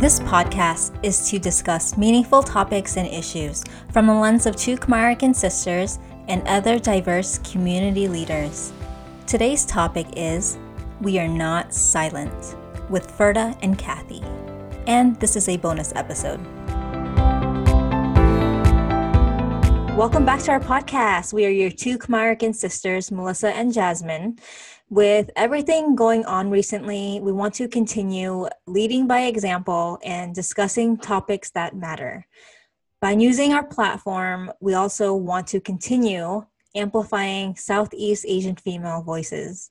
This podcast is to discuss meaningful topics and issues from the lens of two Khmerican sisters and other diverse community leaders. Today's topic is We Are Not Silent with Ferda and Kathy. And this is a bonus episode. Welcome back to our podcast. We are your two Khmerican sisters, Melissa and Jasmine. With everything going on recently, we want to continue leading by example and discussing topics that matter. By using our platform, we also want to continue amplifying Southeast Asian female voices.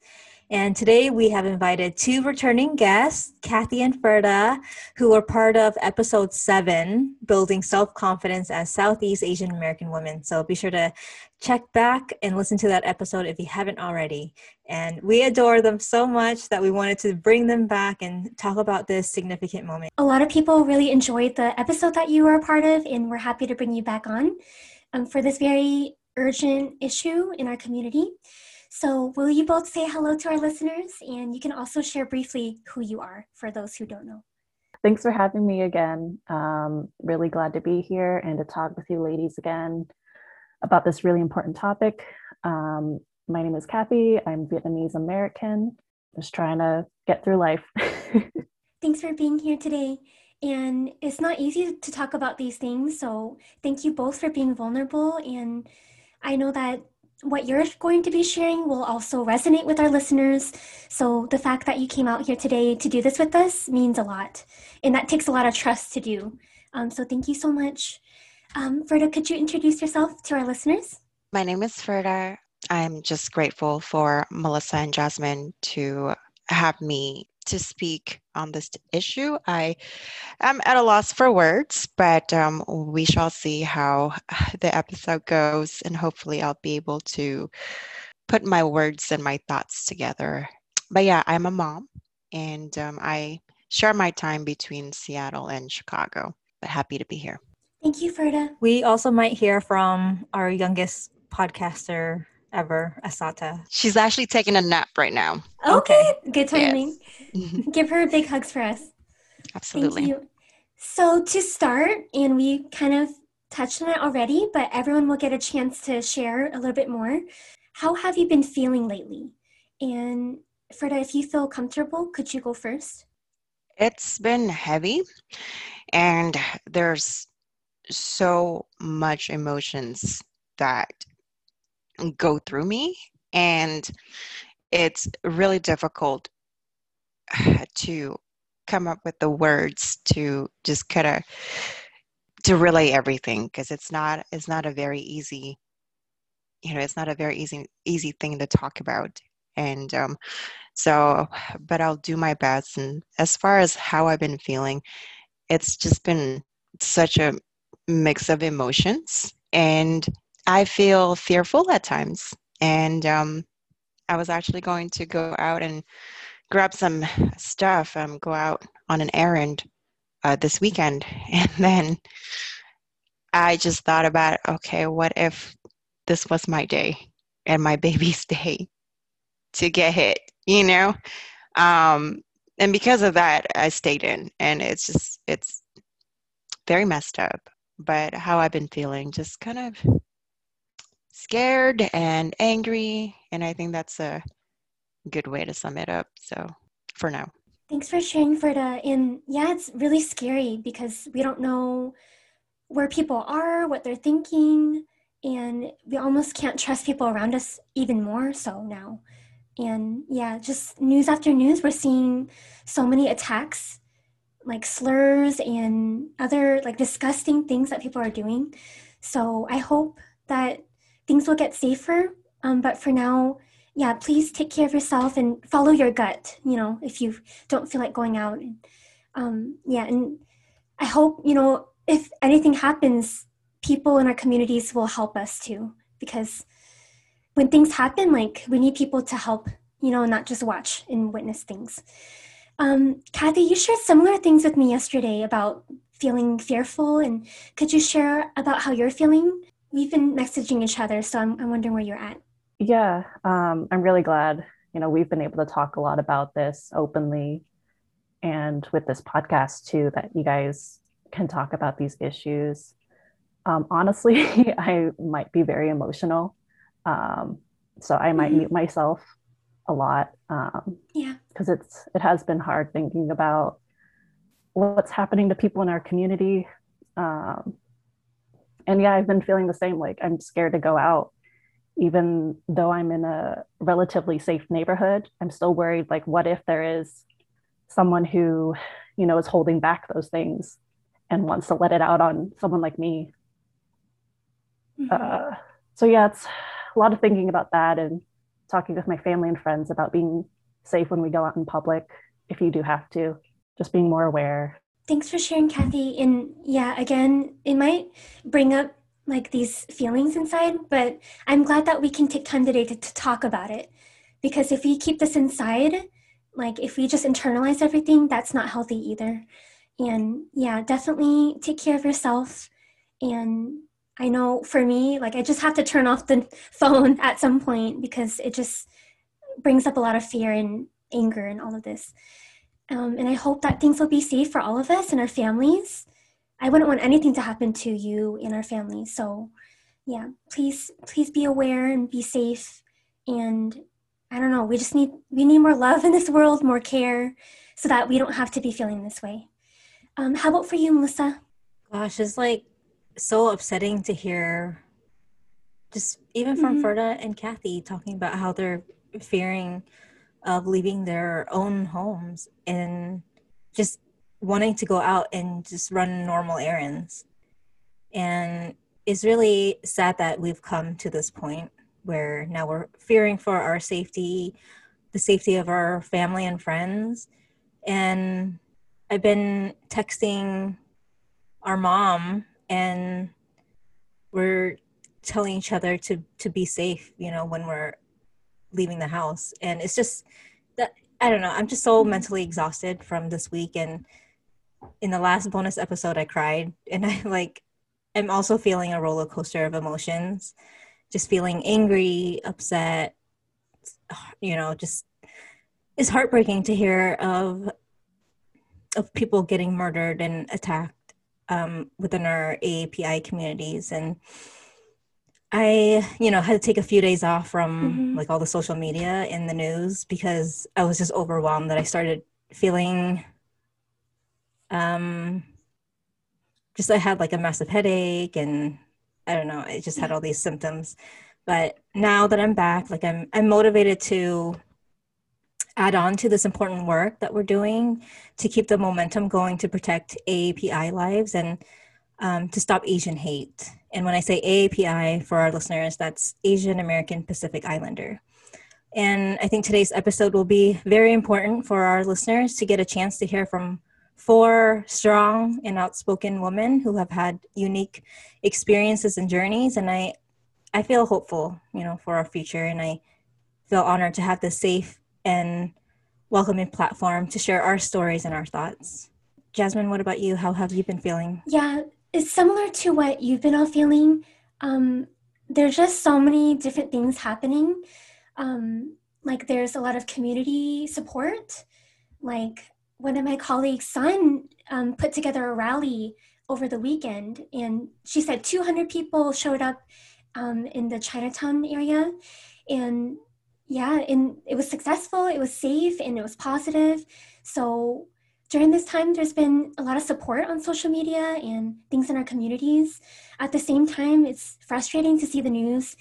And today we have invited two returning guests, Kathy and Ferda, who were part of episode seven, Building Self Confidence as Southeast Asian American Women. So be sure to check back and listen to that episode if you haven't already. And we adore them so much that we wanted to bring them back and talk about this significant moment. A lot of people really enjoyed the episode that you were a part of, and we're happy to bring you back on um, for this very urgent issue in our community. So, will you both say hello to our listeners? And you can also share briefly who you are for those who don't know. Thanks for having me again. Um, really glad to be here and to talk with you ladies again about this really important topic. Um, my name is Kathy. I'm Vietnamese American, just trying to get through life. Thanks for being here today. And it's not easy to talk about these things. So, thank you both for being vulnerable. And I know that what you're going to be sharing will also resonate with our listeners. So the fact that you came out here today to do this with us means a lot. And that takes a lot of trust to do. Um, so thank you so much. Um, Ferda, could you introduce yourself to our listeners? My name is Ferda. I'm just grateful for Melissa and Jasmine to have me to speak on this issue. I am at a loss for words, but um, we shall see how the episode goes, and hopefully, I'll be able to put my words and my thoughts together. But yeah, I'm a mom, and um, I share my time between Seattle and Chicago, but happy to be here. Thank you, Ferda. We also might hear from our youngest podcaster, ever, Asata. She's actually taking a nap right now. Okay, okay. good timing. Yes. Give her big hugs for us. Absolutely. Thank you. So to start, and we kind of touched on it already, but everyone will get a chance to share a little bit more. How have you been feeling lately? And Ferda, if you feel comfortable, could you go first? It's been heavy, and there's so much emotions that go through me and it's really difficult to come up with the words to just kind of to relay everything because it's not it's not a very easy you know it's not a very easy easy thing to talk about. And um, so but i'll do my best. And as far as how i've been feeling it's just been such a mix of emotions and I feel fearful at times. And um, I was actually going to go out and grab some stuff, um, go out on an errand uh, this weekend. And then I just thought about, okay, what if this was my day and my baby's day to get hit, you know? Um, and because of that, I stayed in, and it's just, it's very messed up. But how I've been feeling, just kind of scared and angry. And I think that's a good way to sum it up. So for now. Thanks for sharing, Ferda. And yeah, it's really scary because we don't know where people are, what they're thinking, and we almost can't trust people around us even more so now. And yeah, just news after news, we're seeing so many attacks, like slurs and other like disgusting things that people are doing. So I hope that things will get safer. Um, but for now, yeah, please take care of yourself and follow your gut, you know, if you don't feel like going out. Um, yeah, and I hope, you know, if anything happens, people in our communities will help us too. Because when things happen, like we need people to help, you know, not just watch and witness things. Um, Kathy, you shared similar things with me yesterday about feeling fearful. And could you share about how you're feeling? We've been messaging each other, so I'm, I'm wondering where you're at. Yeah, um, I'm really glad. You know, we've been able to talk a lot about this openly. and with this podcast too, that you guys can talk about these issues. Um, honestly, I might be very emotional. Um, so I might mm-hmm. mute myself a lot. Um, yeah. Because it's it has been hard thinking about what's happening to people in our community. And yeah, I've been feeling the same. Like I'm scared to go out, even though I'm in a relatively safe neighborhood. I'm still worried. Like, what if there is someone who, you know, is holding back those things and wants to let it out on someone like me? Mm-hmm. Uh, so yeah, it's a lot of thinking about that and talking with my family and friends about being safe when we go out in public if you do have to just being more aware thanks for sharing kathy. And yeah again it might bring up like these feelings inside but i'm glad that we can take time today to, to talk about it. Because if we keep this inside like if we just internalize everything that's not healthy either. And yeah definitely take care of yourself. And I know for me, like I just have to turn off the phone at some point because it just brings up a lot of fear and anger and all of this. Um, and I hope that things will be safe for all of us and our families. I wouldn't want anything to happen to you and our family. So, yeah, please, please be aware and be safe. And I don't know, we just need we need more love in this world, more care, so that we don't have to be feeling this way. Um, how about for you, Melissa? Gosh, it's like so upsetting to hear just even from mm-hmm. Ferda and Kathy talking about how they're fearing of leaving their own homes and just wanting to go out and just run normal errands. And it's really sad that we've come to this point where now we're fearing for our safety, the safety of our family and friends. And I've been texting our mom and we're telling each other to to be safe you know when we're leaving the house. And it's just that i don't know i'm just so mentally exhausted from this week. And in the last bonus episode i cried. And i like i'm also feeling a roller coaster of emotions. Just feeling angry upset you know just it's heartbreaking to hear of of people getting murdered and attacked um, within our AAPI communities. And I, you know, had to take a few days off from mm-hmm. like all the social media in the news because I was just overwhelmed that I started feeling um just I had like a massive headache and I don't know, I just had all these symptoms. But now that I'm back, like I'm I'm motivated to add on to this important work that we're doing to keep the momentum going to protect AAPI lives and um, to stop Asian hate. And when I say AAPI for our listeners, that's Asian American Pacific Islander. And I think today's episode will be very important for our listeners to get a chance to hear from four strong and outspoken women who have had unique experiences and journeys. And I, I feel hopeful, you know, for our future. And I feel honored to have this safe and welcoming platform to share our stories and our thoughts. Jasmine, what about you? How have you been feeling? Yeah, it's similar to what you've been all feeling. Um, there's just so many different things happening. Um, like there's a lot of community support. Like one of my colleagues' son um, put together a rally over the weekend, and she said 200 people showed up um, in the Chinatown area, and yeah, and it was successful, it was safe, and it was positive. So during this time, there's been a lot of support on social media and things in our communities. At the same time, it's frustrating to see the news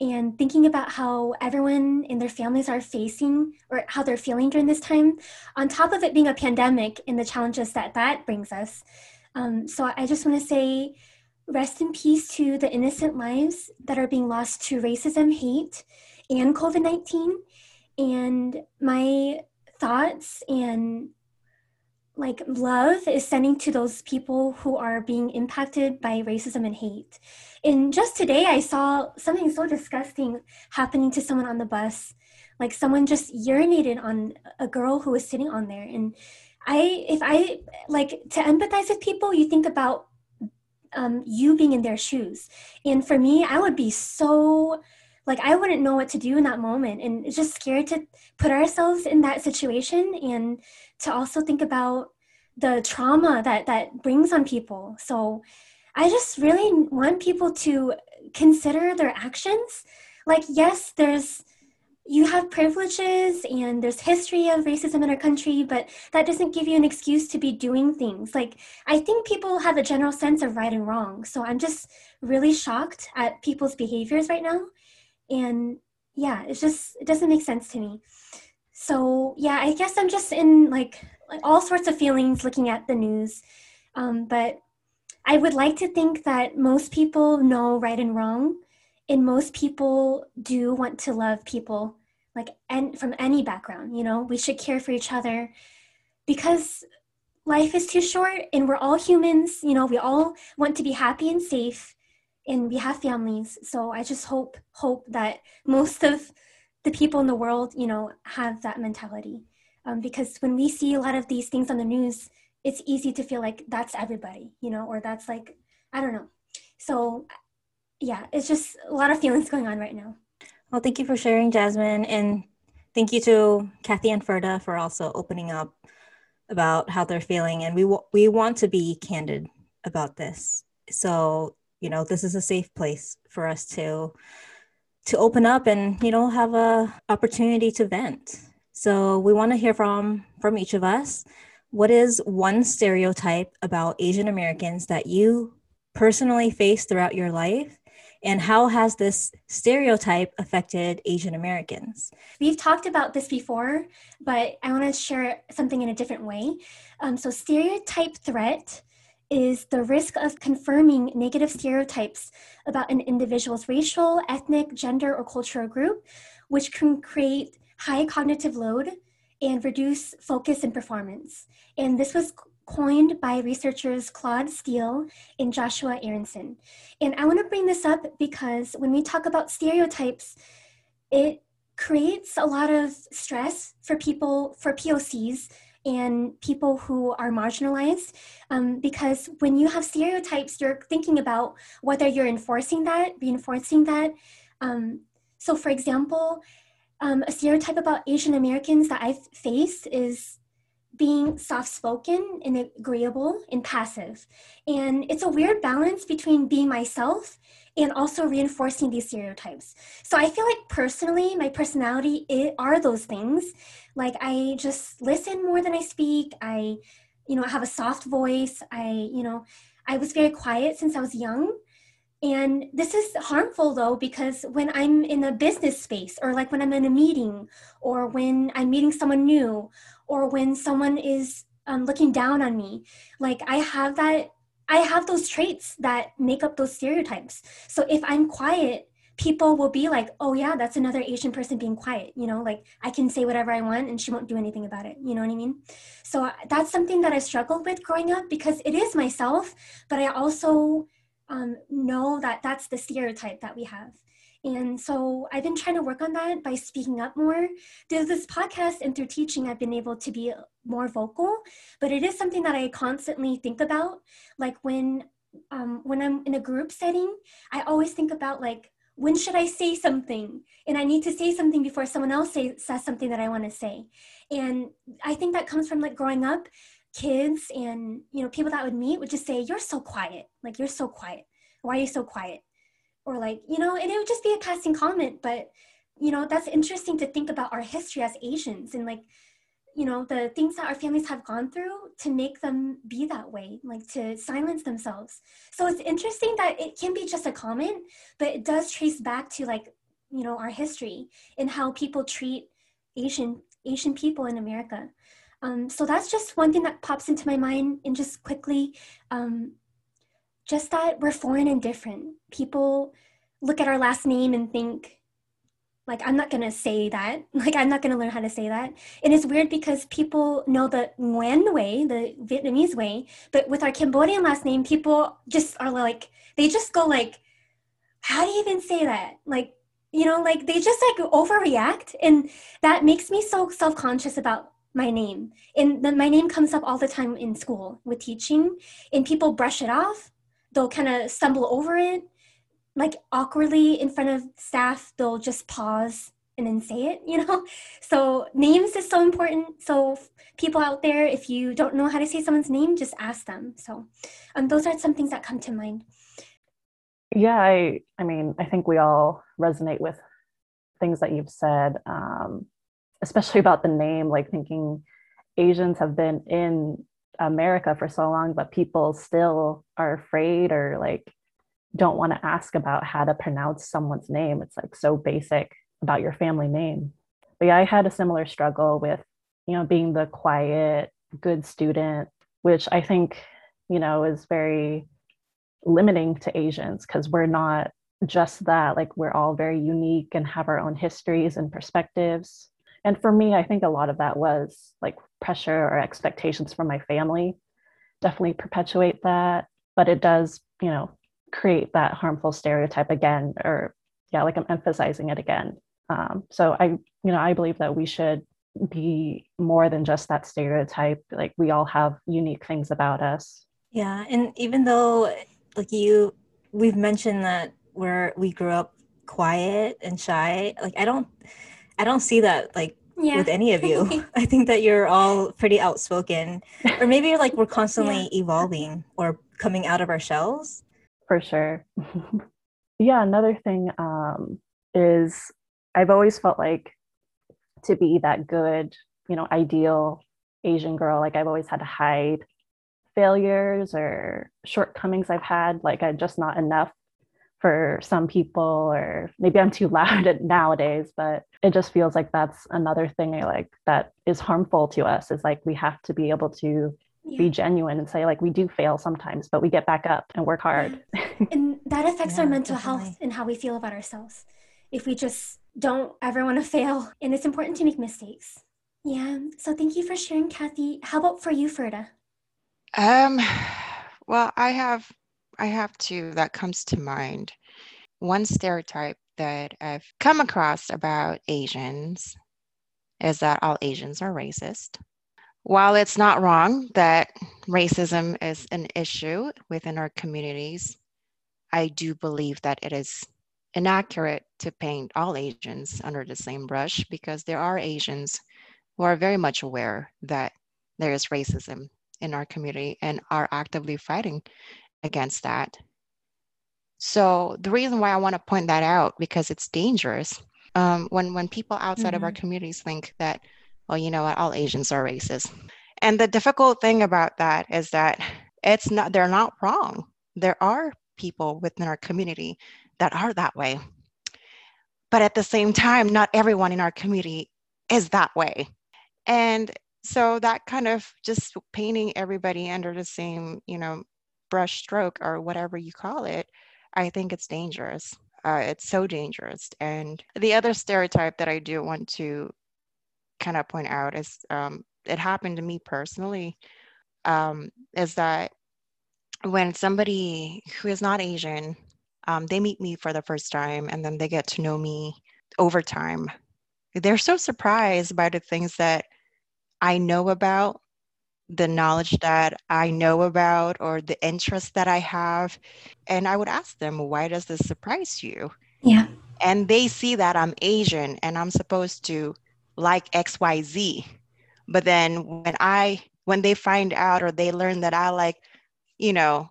and thinking about how everyone and their families are facing or how they're feeling during this time, on top of it being a pandemic and the challenges that that brings us. Um, so I just want to say rest in peace to the innocent lives that are being lost to racism, hate, and COVID 19. And my thoughts and like love is sending to those people who are being impacted by racism and hate. And just today, I saw something so disgusting happening to someone on the bus. Like someone just urinated on a girl who was sitting on there. And I, if I like to empathize with people, you think about um, you being in their shoes. And for me, I would be so like I wouldn't know what to do in that moment. And it's just scary to put ourselves in that situation and to also think about the trauma that that brings on people. So I just really want people to consider their actions. Like, yes, there's you have privileges and there's history of racism in our country but that doesn't give you an excuse to be doing things like i think people have a general sense of right and wrong so i'm just really shocked at people's behaviors right now and yeah it's just it doesn't make sense to me. So yeah i guess i'm just in like, like all sorts of feelings looking at the news. Um, but i would like to think that most people know right and wrong and most people do want to love people like and from any background you know? We should care for each other because life is too short and we're all humans you know? We all want to be happy and safe and we have families so i just hope hope that most of the people in the world you know have that mentality um, because when we see a lot of these things on the news it's easy to feel like that's everybody you know or that's like i don't know so yeah, it's just a lot of feelings going on right now. Well, thank you for sharing, Jasmine. And thank you to Kathy and Ferda for also opening up about how they're feeling. And we, w- we want to be candid about this. So, you know, this is a safe place for us to to open up and you know have a opportunity to vent so we want to hear from from each of us what is one stereotype about asian americans that you personally face throughout your life and how has this stereotype affected Asian Americans? We've talked about this before, but I want to share something in a different way. Um, so, stereotype threat is the risk of confirming negative stereotypes about an individual's racial, ethnic, gender, or cultural group, which can create high cognitive load and reduce focus and performance. And this was coined by researchers Claude Steele and Joshua Aronson. And I want to bring this up because when we talk about stereotypes, it creates a lot of stress for people, for POCs, and people who are marginalized um, because when you have stereotypes you're thinking about whether you're enforcing that reinforcing that um, so for example um, a stereotype about asian americans that i've faced is being soft spoken and agreeable and passive. And it's a weird balance between being myself and also reinforcing these stereotypes. So I feel like personally, my personality it, are those things. Like I just listen more than I speak. I, you know, have a soft voice. I, you know, I was very quiet since I was young. And this is harmful though, because when I'm in a business space or like when I'm in a meeting or when I'm meeting someone new or when someone is um, looking down on me, like I have that, I have those traits that make up those stereotypes. So if I'm quiet, people will be like, oh yeah, that's another Asian person being quiet. You know, like I can say whatever I want and she won't do anything about it. You know what I mean? So uh, that's something that I struggled with growing up because it is myself, but I also um, know that that's the stereotype that we have. And so I've been trying to work on that by speaking up more. Through this podcast and through teaching, I've been able to be more vocal, but it is something that I constantly think about. Like when um, when I'm in a group setting, I always think about like, when should I say something? And I need to say something before someone else say, says something that I want to say. And I think that comes from like growing up kids and you know people that would meet would just say you're so quiet like you're so quiet why are you so quiet or like you know and it would just be a passing comment but you know that's interesting to think about our history as asians and like you know the things that our families have gone through to make them be that way like to silence themselves so it's interesting that it can be just a comment but it does trace back to like you know our history and how people treat asian asian people in america um, so that's just one thing that pops into my mind. And just quickly, um, just that we're foreign and different. People look at our last name and think, like, I'm not gonna say that. Like, I'm not gonna learn how to say that. And it's weird because people know the Nguyen way, the Vietnamese way, but with our Cambodian last name, people just are like, they just go like, how do you even say that? Like, you know, like they just like overreact. And that makes me so self conscious about my name. And the, my name comes up all the time in school with teaching, and people brush it off. They'll kind of stumble over it. Like awkwardly in front of staff, they'll just pause and then say it, you know? So names is so important. So people out there, if you don't know how to say someone's name, just ask them. So um, those are some things that come to mind. Yeah, I I mean, I think we all resonate with things that you've said, um, especially about the name, like thinking Asians have been in America for so long, but people still are afraid or like don't want to ask about how to pronounce someone's name. It's like so basic about your family name. But yeah, I had a similar struggle with, you know, being the quiet, good student, which I think, you know, is very limiting to Asians because we're not just that. Like we're all very unique and have our own histories and perspectives. And for me, I think a lot of that was like pressure or expectations from my family definitely perpetuate that. But it does, you know, create that harmful stereotype again, or yeah, like I'm emphasizing it again. Um, so I, you know, I believe that we should be more than just that stereotype. Like we all have unique things about us. Yeah, and even though like you, we've mentioned that we're we grew up quiet and shy. Like I don't, I don't see that like yeah. with any of you. I think that you're all pretty outspoken, or maybe like we're constantly yeah. evolving or coming out of our shells. For sure. yeah, another thing um, is I've always felt like to be that good, you know, ideal Asian girl, like I've always had to hide failures or shortcomings I've had. Like I'm just not enough for some people, or maybe I'm too loud nowadays, but it just feels like that's another thing I like that is harmful to us is like we have to be able to yeah. be genuine and say like we do fail sometimes, but we get back up and work hard. And that affects yeah, our mental definitely. health and how we feel about ourselves. If we just don't ever want to fail, and it's important to make mistakes. Yeah. So thank you for sharing, Kathy. How about for you, Ferda? Um, well, I have I have two that comes to mind. One stereotype that I've come across about Asians is that all Asians are racist. While it's not wrong that racism is an issue within our communities, I do believe that it is inaccurate to paint all Asians under the same brush because there are Asians who are very much aware that there is racism in our community and are actively fighting against that. So the reason why I want to point that out because it's dangerous. Um, when when people outside mm-hmm. of our mm-hmm. communities think that, well, you know what, all Asians are racist. And the difficult thing about that is that it's not they're not wrong. There are people within our community that are that way. But at the same time, not everyone in our community is that way. And so that kind of just painting everybody under the same, you know, brush stroke or whatever you call it, I think it's dangerous. Uh, it's so dangerous. And the other stereotype that I do want to kind of point out is um, it happened to me personally um, is that when somebody who is not Asian, um, they meet me for the first time and then they get to know me over time. They're so surprised by the things that I know about, the knowledge that I know about, or the interest that I have. And I would ask them, why does this surprise you? Yeah. And they see that I'm Asian and I'm supposed to like XYZ. But then when I, when they find out or they learn that I like, you know,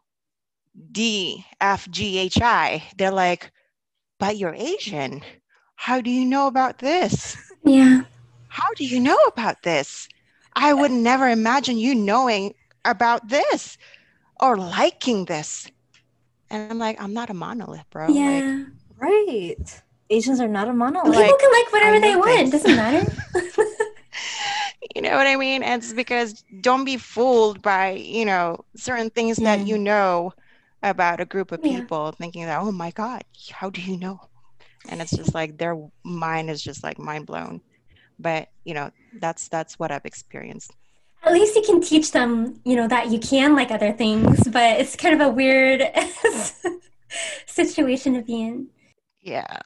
D, F, G, H, I, they're like, but you're Asian. How do you know about this? Yeah. How do you know about this? I would never imagine you knowing about this or liking this. And I'm like, I'm not a monolith, bro. Yeah. Like, right. Asians are not a monolith. People like, can like whatever they want. Doesn't matter. you know what I mean? It's because don't be fooled by, you know, certain things yeah. that you know about a group of people yeah. thinking that, oh my God, how do you know? And it's just like their mind is just like mind blown but you know that's that's what i've experienced at least you can teach them you know that you can like other things but it's kind of a weird situation to be in yeah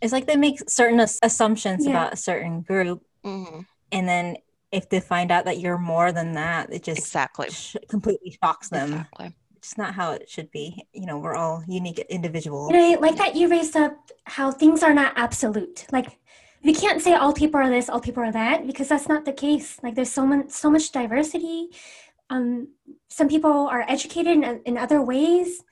it's like they make certain assumptions yeah. about a certain group mm-hmm. and then if they find out that you're more than that it just exactly sh- completely shocks them exactly just not how it should be. You know, we're all unique individuals. And I like that you raised up how things are not absolute. Like we can't say all people are this, all people are that, because that's not the case. Like there's so much so much diversity. Um, some people are educated in, in other ways.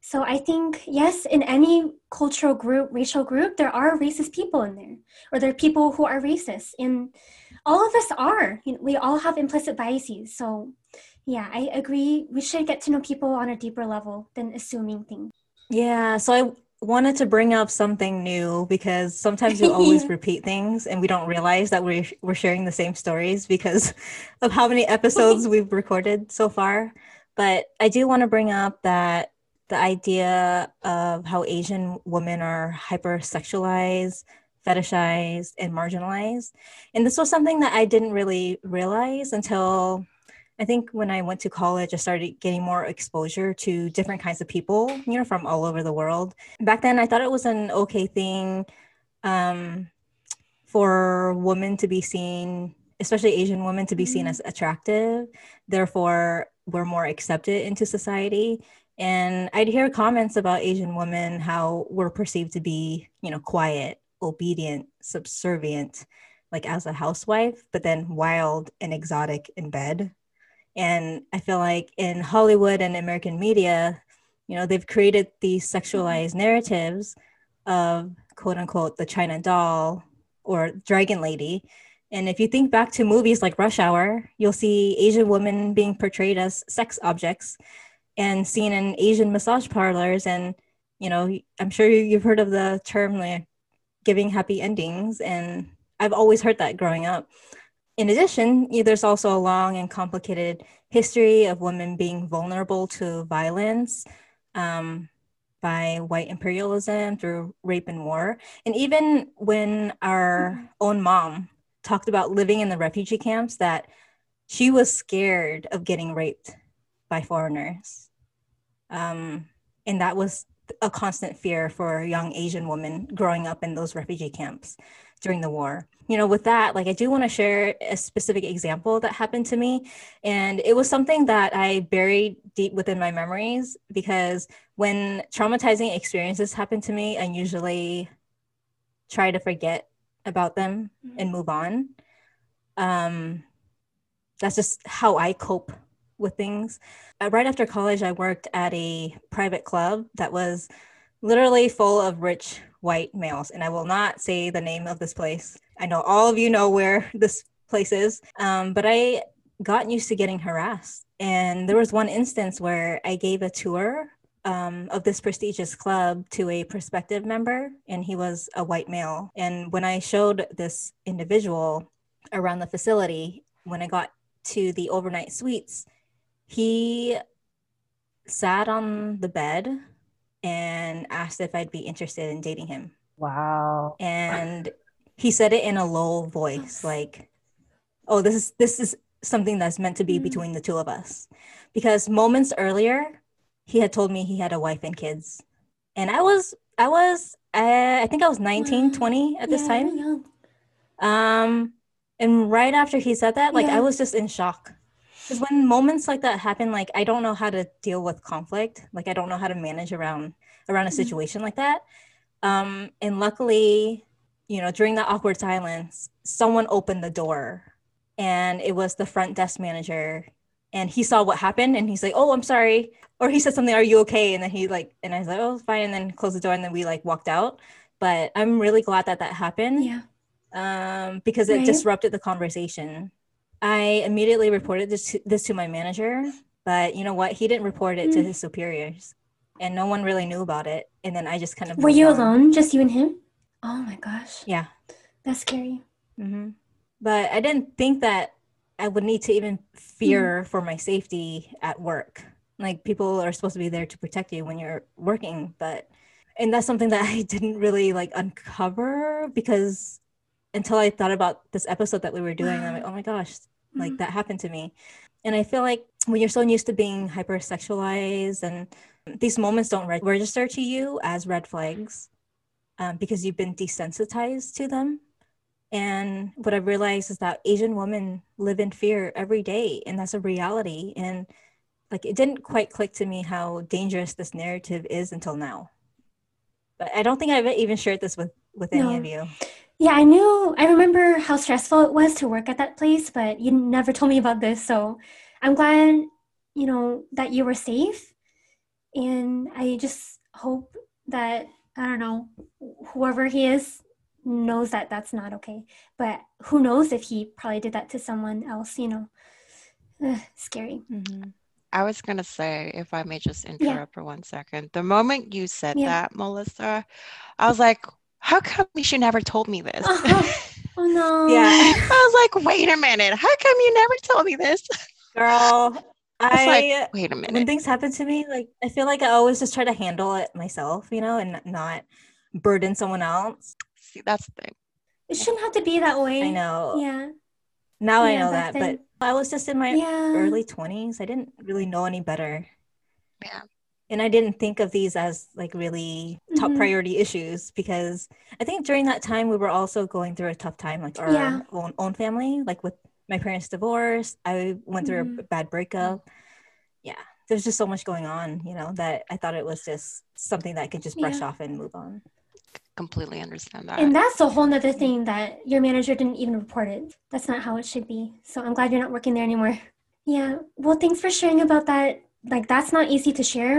So I think yes, in any cultural group, racial group, there are racist people in there, or there are people who are racist, and all of us are. You know, we all have implicit biases. So yeah, I agree. We should get to know people on a deeper level than assuming things. Yeah, so I wanted to bring up something new because sometimes we always repeat things and we don't realize that we're we're sharing the same stories because of how many episodes we've recorded so far. But I do want to bring up that the idea of how Asian women are hypersexualized, fetishized, and marginalized. And this was something that I didn't really realize until I think when I went to college, I started getting more exposure to different kinds of people, you know, from all over the world. Back then, I thought it was an okay thing um, for women to be seen, especially Asian women, to be seen mm-hmm. as attractive. Therefore, we're more accepted into society. And I'd hear comments about Asian women, how we're perceived to be, you know, quiet, obedient, subservient, like as a housewife, but then wild and exotic in bed and I feel like in Hollywood and American media, you know, they've created these sexualized narratives of quote unquote the China doll or dragon lady. And if you think back to movies like Rush Hour, you'll see Asian women being portrayed as sex objects and seen in Asian massage parlors. And, you know, I'm sure you've heard of the term like giving happy endings. And I've always heard that growing up. In addition, there's also a long and complicated history of women being vulnerable to violence um, by white imperialism through rape and war. And even when our mm-hmm. own mom talked about living in the refugee camps, that she was scared of getting raped by foreigners. Um, and that was a constant fear for young Asian women growing up in those refugee camps during the war you know, with that, like I do want to share a specific example that happened to me. And it was something that I buried deep within my memories because when traumatizing experiences happen to me, I usually try to forget about them mm-hmm. and move on. Um, that's just how I cope with things. Uh, right after college, I worked at a private club that was literally full of rich white males. And I will not say the name of this place I know all of you know where this place is, um, but I got used to getting harassed. And there was one instance where I gave a tour um, of this prestigious club to a prospective member, and he was a white male. And when I showed this individual around the facility, when I got to the overnight suites, he sat on the bed and asked if I'd be interested in dating him. Wow. And he said it in a low voice like oh this is this is something that's meant to be mm-hmm. between the two of us because moments earlier he had told me he had a wife and kids and i was i was uh, i think i was 19 wow. 20 at this yeah, time um and right after he said that like yeah. i was just in shock because when moments like that happen like i don't know how to deal with conflict like i don't know how to manage around around a mm-hmm. situation like that um and luckily you know, during that awkward silence, someone opened the door and it was the front desk manager. And he saw what happened and he's like, Oh, I'm sorry. Or he said something, Are you okay? And then he like, and I was like, Oh, fine. And then closed the door and then we like walked out. But I'm really glad that that happened. Yeah. Um, because it right. disrupted the conversation. I immediately reported this to, this to my manager, but you know what? He didn't report it mm. to his superiors and no one really knew about it. And then I just kind of. Were you on. alone? Just you and him? Oh my gosh. Yeah. That's scary. Mm-hmm. But I didn't think that I would need to even fear mm. for my safety at work. Like people are supposed to be there to protect you when you're working, but and that's something that I didn't really like uncover because until I thought about this episode that we were doing, I'm like, oh my gosh, like mm-hmm. that happened to me. And I feel like when you're so used to being hypersexualized and these moments don't register to you as red flags um, because you've been desensitized to them. And what I've realized is that Asian women live in fear every day, and that's a reality. And like it didn't quite click to me how dangerous this narrative is until now. But I don't think I've even shared this with with any No. of you. Yeah, I knew. I remember how stressful it was to work at that place, but you never told me about this. So I'm glad, you know, that you were safe. And I just hope that, I don't know, whoever he is knows that that's not okay. But who knows if he probably did that to someone else, you know? Ugh, scary. Mm-hmm. I was going to say, if I may just Yeah. interrupt for one second. The moment you said Yeah. that, Melissa, I was like, how come she never told me this? Uh-huh. Oh no. Yeah. I was like, wait a minute. How come you never told me this? Girl, I I like, wait a minute. when things happen to me, like I feel like I always just try to handle it myself, you know, and not burden someone else. See, that's the thing. It shouldn't have to be that way. I know. Yeah. Now I know that, then. but I was just in my Yeah. early 20s. I didn't really know any better. Yeah. And I didn't think of these as like really top Mhm. priority issues because I think during that time we were also going through a tough time, like our Yeah. own, own family, like with my parents' divorce. I went through Mhm. a bad breakup. Yeah. There's just so much going on, you know, that I thought it was just something that I could just brush Yeah. off and move on. Completely understand that. And that's a whole nother thing that your manager didn't even report it. That's not how it should be. So I'm glad you're not working there anymore. Yeah. Well, thanks for sharing about that. Like, that's not easy to share.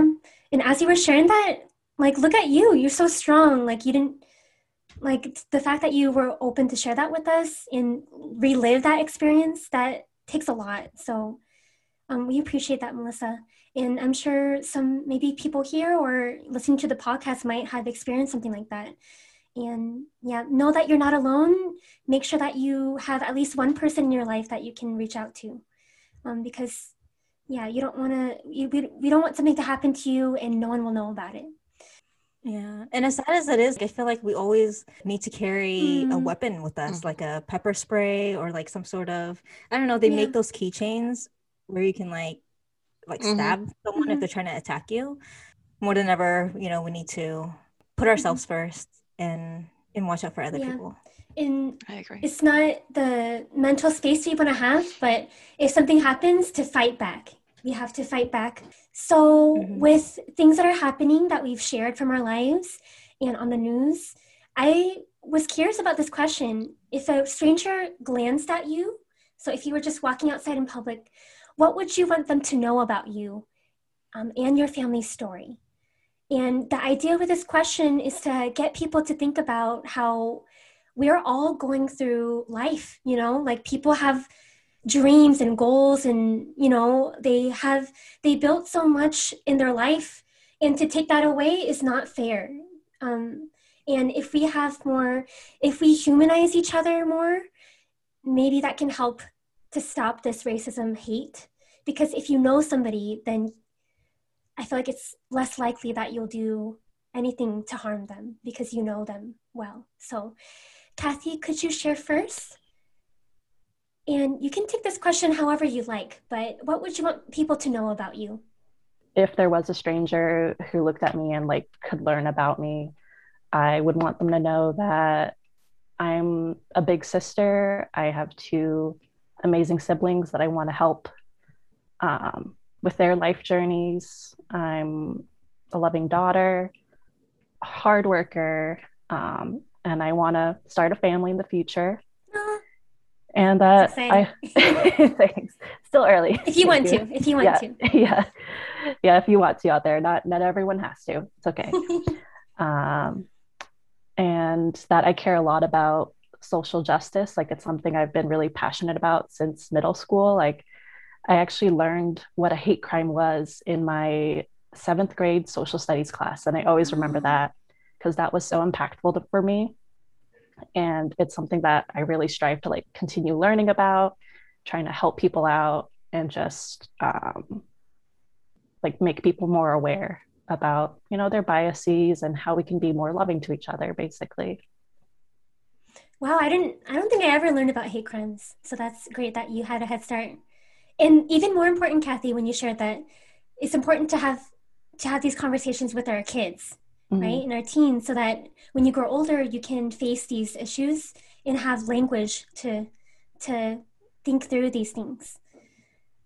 And as you were sharing that, like, look at you. You're so strong. Like, you didn't, like, the fact that you were open to share that with us and relive that experience, that takes a lot. So um, we appreciate that, Melissa. And I'm sure some maybe people here or listening to the podcast might have experienced something like that. And yeah, know that you're not alone. Make sure that you have at least one person in your life that you can reach out to. Um, because yeah, you don't want to, we, we don't want something to happen to you and no one will know about it. Yeah. And as sad as it is, I feel like we always need to carry a Mm. weapon with us, Mhm. like a pepper spray or like some sort of, I don't know, they Yeah. make those keychains where you can like like Mhm. stab someone if Mhm. they're trying to attack you. More than ever, you know, we need to put ourselves first and and watch out for other Yeah. people. And I agree. it's not the mental space we want to have, but if something happens, to fight back. We have to fight back. So, Mhm. with things that are happening that we've shared from our lives and on the news, I was curious about this question. If a stranger glanced at you, so if you were just walking outside in public, what would you want them to know about you um, and your family's story? And the idea with this question is to get people to think about how we're all going through life, you know, like people have dreams and goals and, you know, they have, they built so much in their life and to take that away is not fair. Um, and if we have more, if we humanize each other more, maybe that can help to stop this racism hate. Because if you know somebody, then I feel like it's less likely that you'll do anything to harm them because you know them well. So, Kathy, could you share first? And you can take this question however you like, but what would you want people to know about you? if there was a stranger who looked at me and like could learn about me, I would want them to know that I'm a big sister. I have two amazing siblings that I want to help um, with their life journeys. I'm a loving daughter, hard worker, um, and I want to start a family in the future. And that I thanks. Still early. if you want to, if you want yeah, to. yeah, yeah. If you want to out there, not not everyone has to. It's okay. um, and that I care a lot about social justice. Like it's something I've been really passionate about since middle school. Like I actually learned what a hate crime was in my seventh grade social studies class, and I always remember Oh. that because that was so impactful to- for me. And it's something that I really strive to like continue learning about, trying to help people out, and just um, like make people more aware about you know their biases and how we can be more loving to each other basically Wow, I didn't I don't think I ever learned about hate crimes. So that's great that you had a head start. And even more important, Kathy, when you shared that it's important to have to have these conversations with our kids, Mhm. right? in our teens so that when you grow older you can face these issues and have language to to think through these things.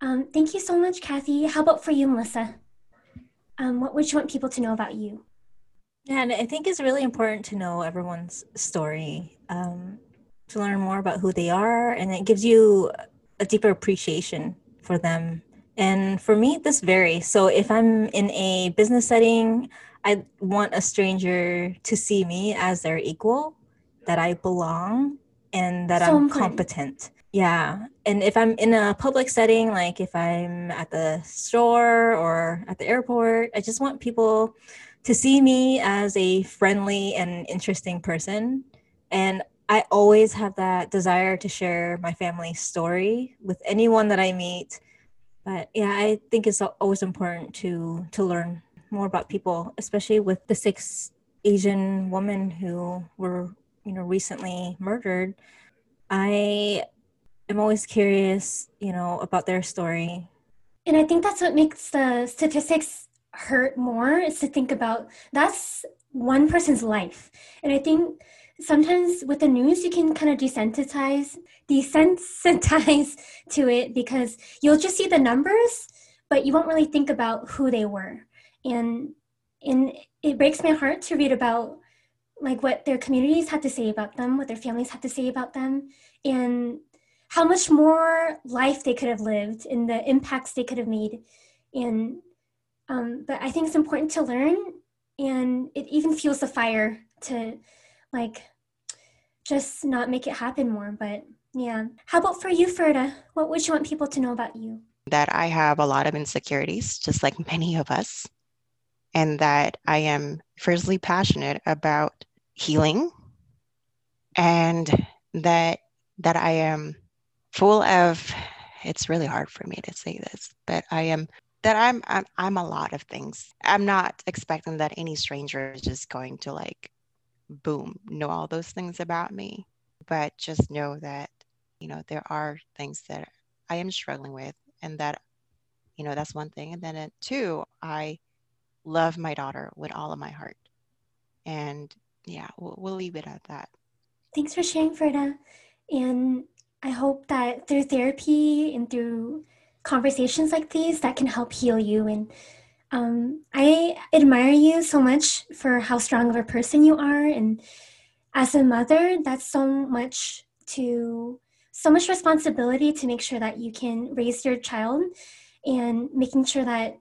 Um, thank you so much, Kathy. How about for you, Melissa? Um, what would you want people to know about you? Yeah, and I think it's really important to know everyone's story, um, to learn more about who they are, and it gives you a deeper appreciation for them. And for me, this varies. So if I'm in a business setting, I want a stranger to see me as their equal, that I belong, and that So I'm competent. Yeah. And if I'm in a public setting, like if I'm at the store or at the airport, I just want people to see me as a friendly and interesting person. And I always have that desire to share my family's story with anyone that I meet. But yeah, I think it's always important to to learn more about people, especially with the six Asian women who were, you know, recently murdered. I am always curious, you know, about their story. And I think that's what makes the statistics hurt more is to think about that's one person's life. And I think sometimes with the news, you can kind of desensitize, desensitize to it because you'll just see the numbers, but you won't really think about who they were. And and it breaks my heart to read about like what their communities had to say about them, what their families had to say about them, and how much more life they could have lived and the impacts they could have made. And um, but I think it's important to learn, and it even fuels the fire to like just not make it happen more. But yeah, how about for you, Ferda? What would you want people to know about you? That I have a lot of insecurities, just like many of us, and that I am fiercely passionate about healing, and that that I am full of. It's really hard for me to say this, but I am that I'm I'm, I'm a lot of things. I'm not expecting that any stranger is just going to like boom know all those things about me, but just know that you know there are things that I am struggling with, and that you know that's one thing. And then uh, two, I love my daughter with all of my heart, and yeah, we'll, we'll leave it at that. Thanks for sharing, Ferda. And I hope that through therapy and through conversations like these, that can help heal you. And um, I admire you so much for how strong of a person you are. And as a mother, that's so much to so much responsibility to make sure that you can raise your child and making sure that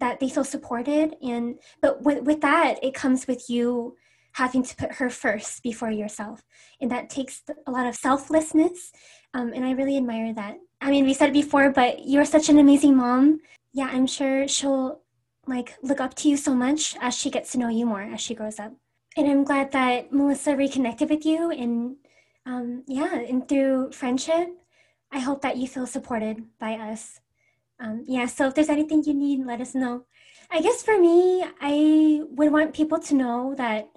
that they feel supported and but with, with that it comes with you having to put her first before yourself. And that takes a lot of selflessness um, and i really admire that. I mean we said it before but you're such an amazing mom. Yeah i'm sure she'll like look up to you so much as she gets to know you more as she grows up. And i'm glad that melissa reconnected with you and um, yeah and through friendship i hope that you feel supported by us um, yeah so if there's anything you need let us know i guess for me i would want people to know that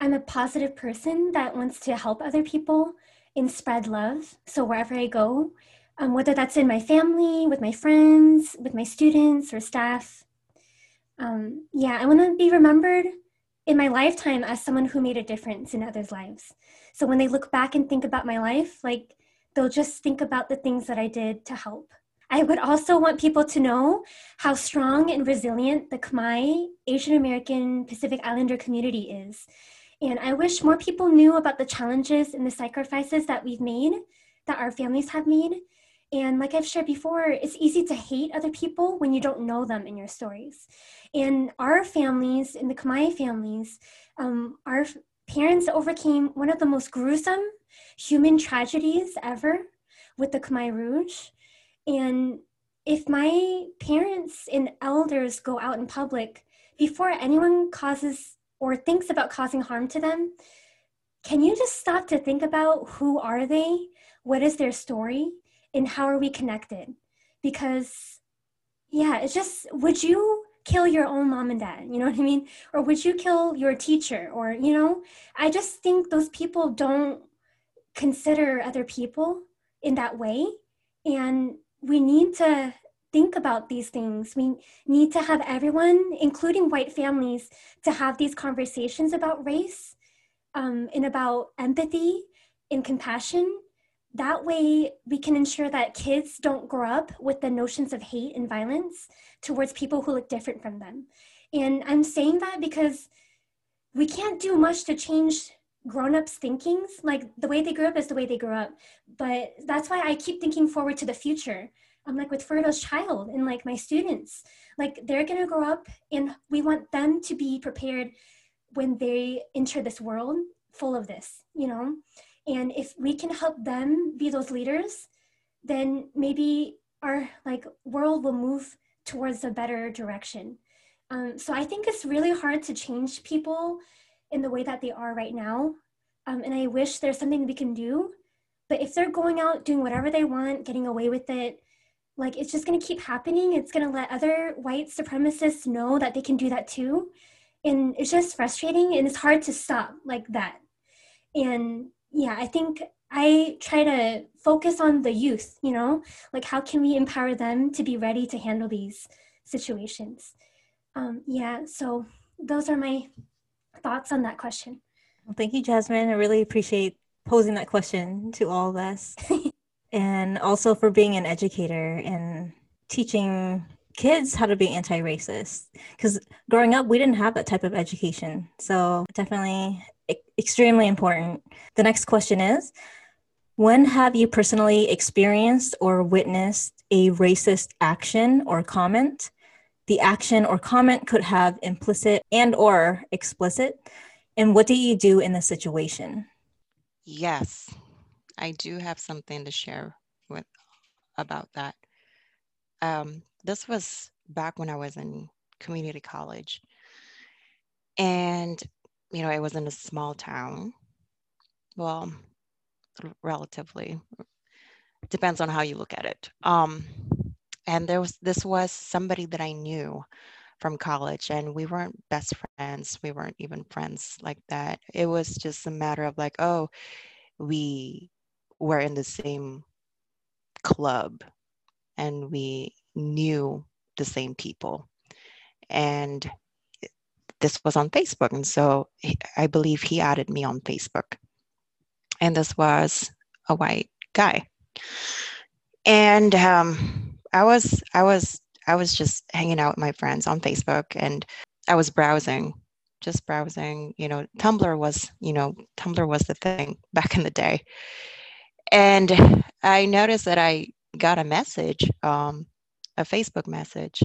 I'm a positive person that wants to help other people and spread love. So wherever I go, um, whether that's in my family, with my friends, with my students or staff, um, yeah, I want to be remembered in my lifetime as someone who made a difference in others' lives. So when they look back and think about my life, like they'll just think about the things that I did to help. I would also want people to know how strong and resilient the Khmer Asian American Pacific Islander community is. And I wish more people knew about the challenges and the sacrifices that we've made, that our families have made. And like I've shared before, it's easy to hate other people when you don't know them in your stories. In our families, in the Khmer families, um, our parents overcame one of the most gruesome human tragedies ever with the Khmer Rouge. And if my parents and elders go out in public before anyone causes or thinks about causing harm to them, can you just stop to think about who are they? What is their story? And how are we connected? Because, yeah, it's just, would you kill your own mom and dad? You know what I mean? Or would you kill your teacher? Or, you know, I just think those people don't consider other people in that way. And we need to think about these things. We need to have everyone, including white families, to have these conversations about race um, and about empathy and compassion that way we can ensure that kids don't grow up with the notions of hate and violence towards people who look different from them and i'm saying that because we can't do much to change grown-ups thinkings like the way they grew up is the way they grew up. But that's why i keep thinking forward to the future. I'm like with Ferda's child and like my students. Like they're to grow up and we want them to be prepared when they enter this world full of this you know? And if we can help them be those leaders then maybe our like world will move towards a better direction. Um, so i think it's really hard to change people in the way that they are right now. Um, and i wish there's something we can do but if they're going out doing whatever they want getting away with it like it's just going to keep happening. It's going to let other white supremacists know that they can do that too. And it's just frustrating and it's hard to stop like that. And yeah i think i try to focus on the youth you know? Like how can we empower them to be ready to handle these situations? Um, yeah so those are my thoughts on that question? Well, thank you jasmine. I really appreciate posing that question to all of us. And also for being an educator and teaching kids how to be anti-racist. Because growing up we didn't have that type of education. So definitely extremely important. The next question is When have you personally experienced or witnessed a racist action or comment? The action or comment could have implicit and or explicit. And what did you do in the situation? Yes, I do have something to share with about that. Um, this was back when I was in community college. And you know, i was in a small town. Well, relatively depends on how you look at it. Um, and there was this was somebody that I knew from college, and we weren't best friends. We weren't even friends like that. It was just a matter of like, oh, we were in the same club, and we knew the same people, and this was on Facebook. And so I believe he added me on Facebook. And this was a white guy. And um, I was, I was, I was just hanging out with my friends on Facebook and I was browsing, just browsing, you know, Tumblr was, you know, Tumblr was the thing back in the day. And I noticed that I got a message, um, a Facebook message,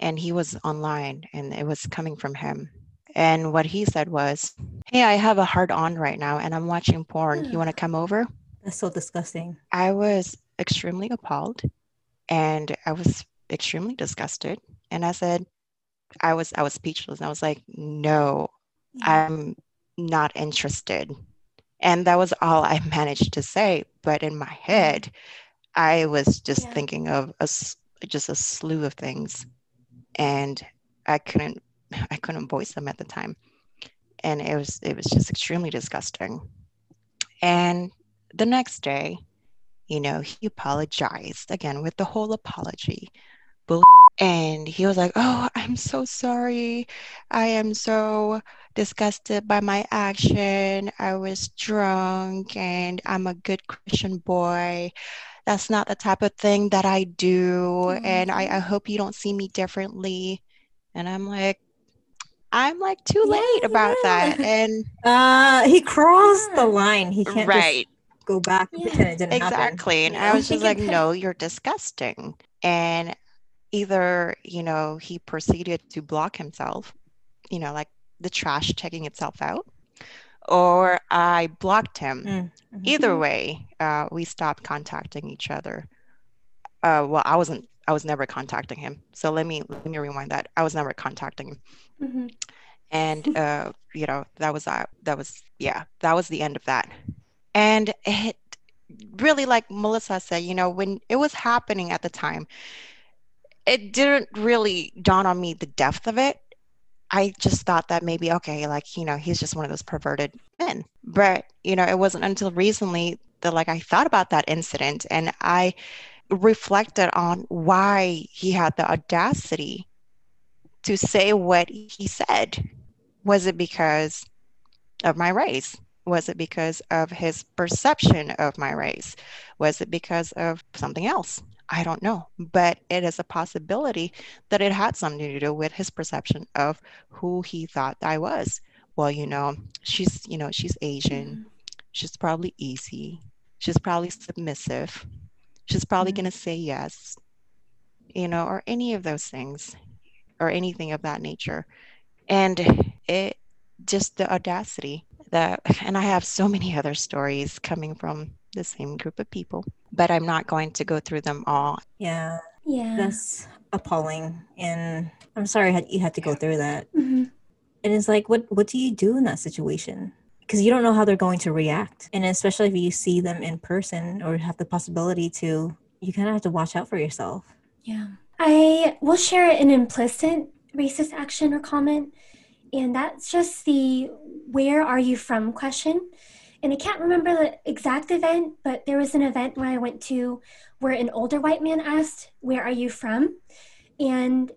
and he was online and it was coming from him. And what he said was, Hey, I have a hard on right now and I'm watching porn. You want to come over? That's so disgusting. I was extremely appalled and I was extremely disgusted. And I said, I was I was speechless. And I was like, no. I'm not interested. And that was all I managed to say. But in my head, I was just yeah. thinking of a, just a slew of things and I couldn't I couldn't voice them at the time. And it was it was just extremely disgusting. And the next day, you know, he apologized again with the whole apology. And he was like, Oh, I'm so sorry. I am so disgusted by my action. I was drunk and I'm a good Christian boy that's not the type of thing that I do. Mm-hmm. And I, I, hope you don't see me differently. And I'm like, I'm like too late yeah, about yeah. that. And uh he crossed the line. He can't right. Go back and pretend it didn't exactly. Happen. And I was just like, no, you're disgusting. And either, you know, he proceeded to block himself, you know, like the trash checking itself out or I blocked him. Mm, mm-hmm. Either way, uh, we stopped contacting each other. Uh, well, I wasn't. I was never contacting him. So let me let me rewind that. I was never contacting him. Mm-hmm. And uh, you know that was that. Uh, that was yeah. That was the end of that. And it really, like Melissa said, you know, when it was happening at the time, it didn't really dawn on me the depth of it I just thought that maybe, okay, like, you know, he's just one of those perverted men. But, you know, it wasn't until recently that, like, I thought about that incident and I reflected on why he had the audacity to say what he said. Was it because of my race? Was it because of his perception of my race? Was it because of something else? I don't know, but it is a possibility that it had something to do with his perception of who he thought I was. Well, you know, she's, you know, she's Asian. Mm-hmm. She's probably easy. She's probably submissive. She's probably mm-hmm. going to say yes, you know, or any of those things or anything of that nature. And it just the audacity that, and I have so many other stories coming from the same group of people, but I'm not going to go through them all. Yeah. Yeah. That's appalling. And I'm sorry you had to go through that. Mm-hmm. And it's like, what, what do you do in that situation? Because you don't know how they're going to react. And especially if you see them in person or have the possibility to, you kind of have to watch out for yourself. Yeah. I will share an implicit racist action or comment. And that's just the where are you from question and I can't remember the exact event, but there was an event where I went to where an older white man asked, Where are you from? And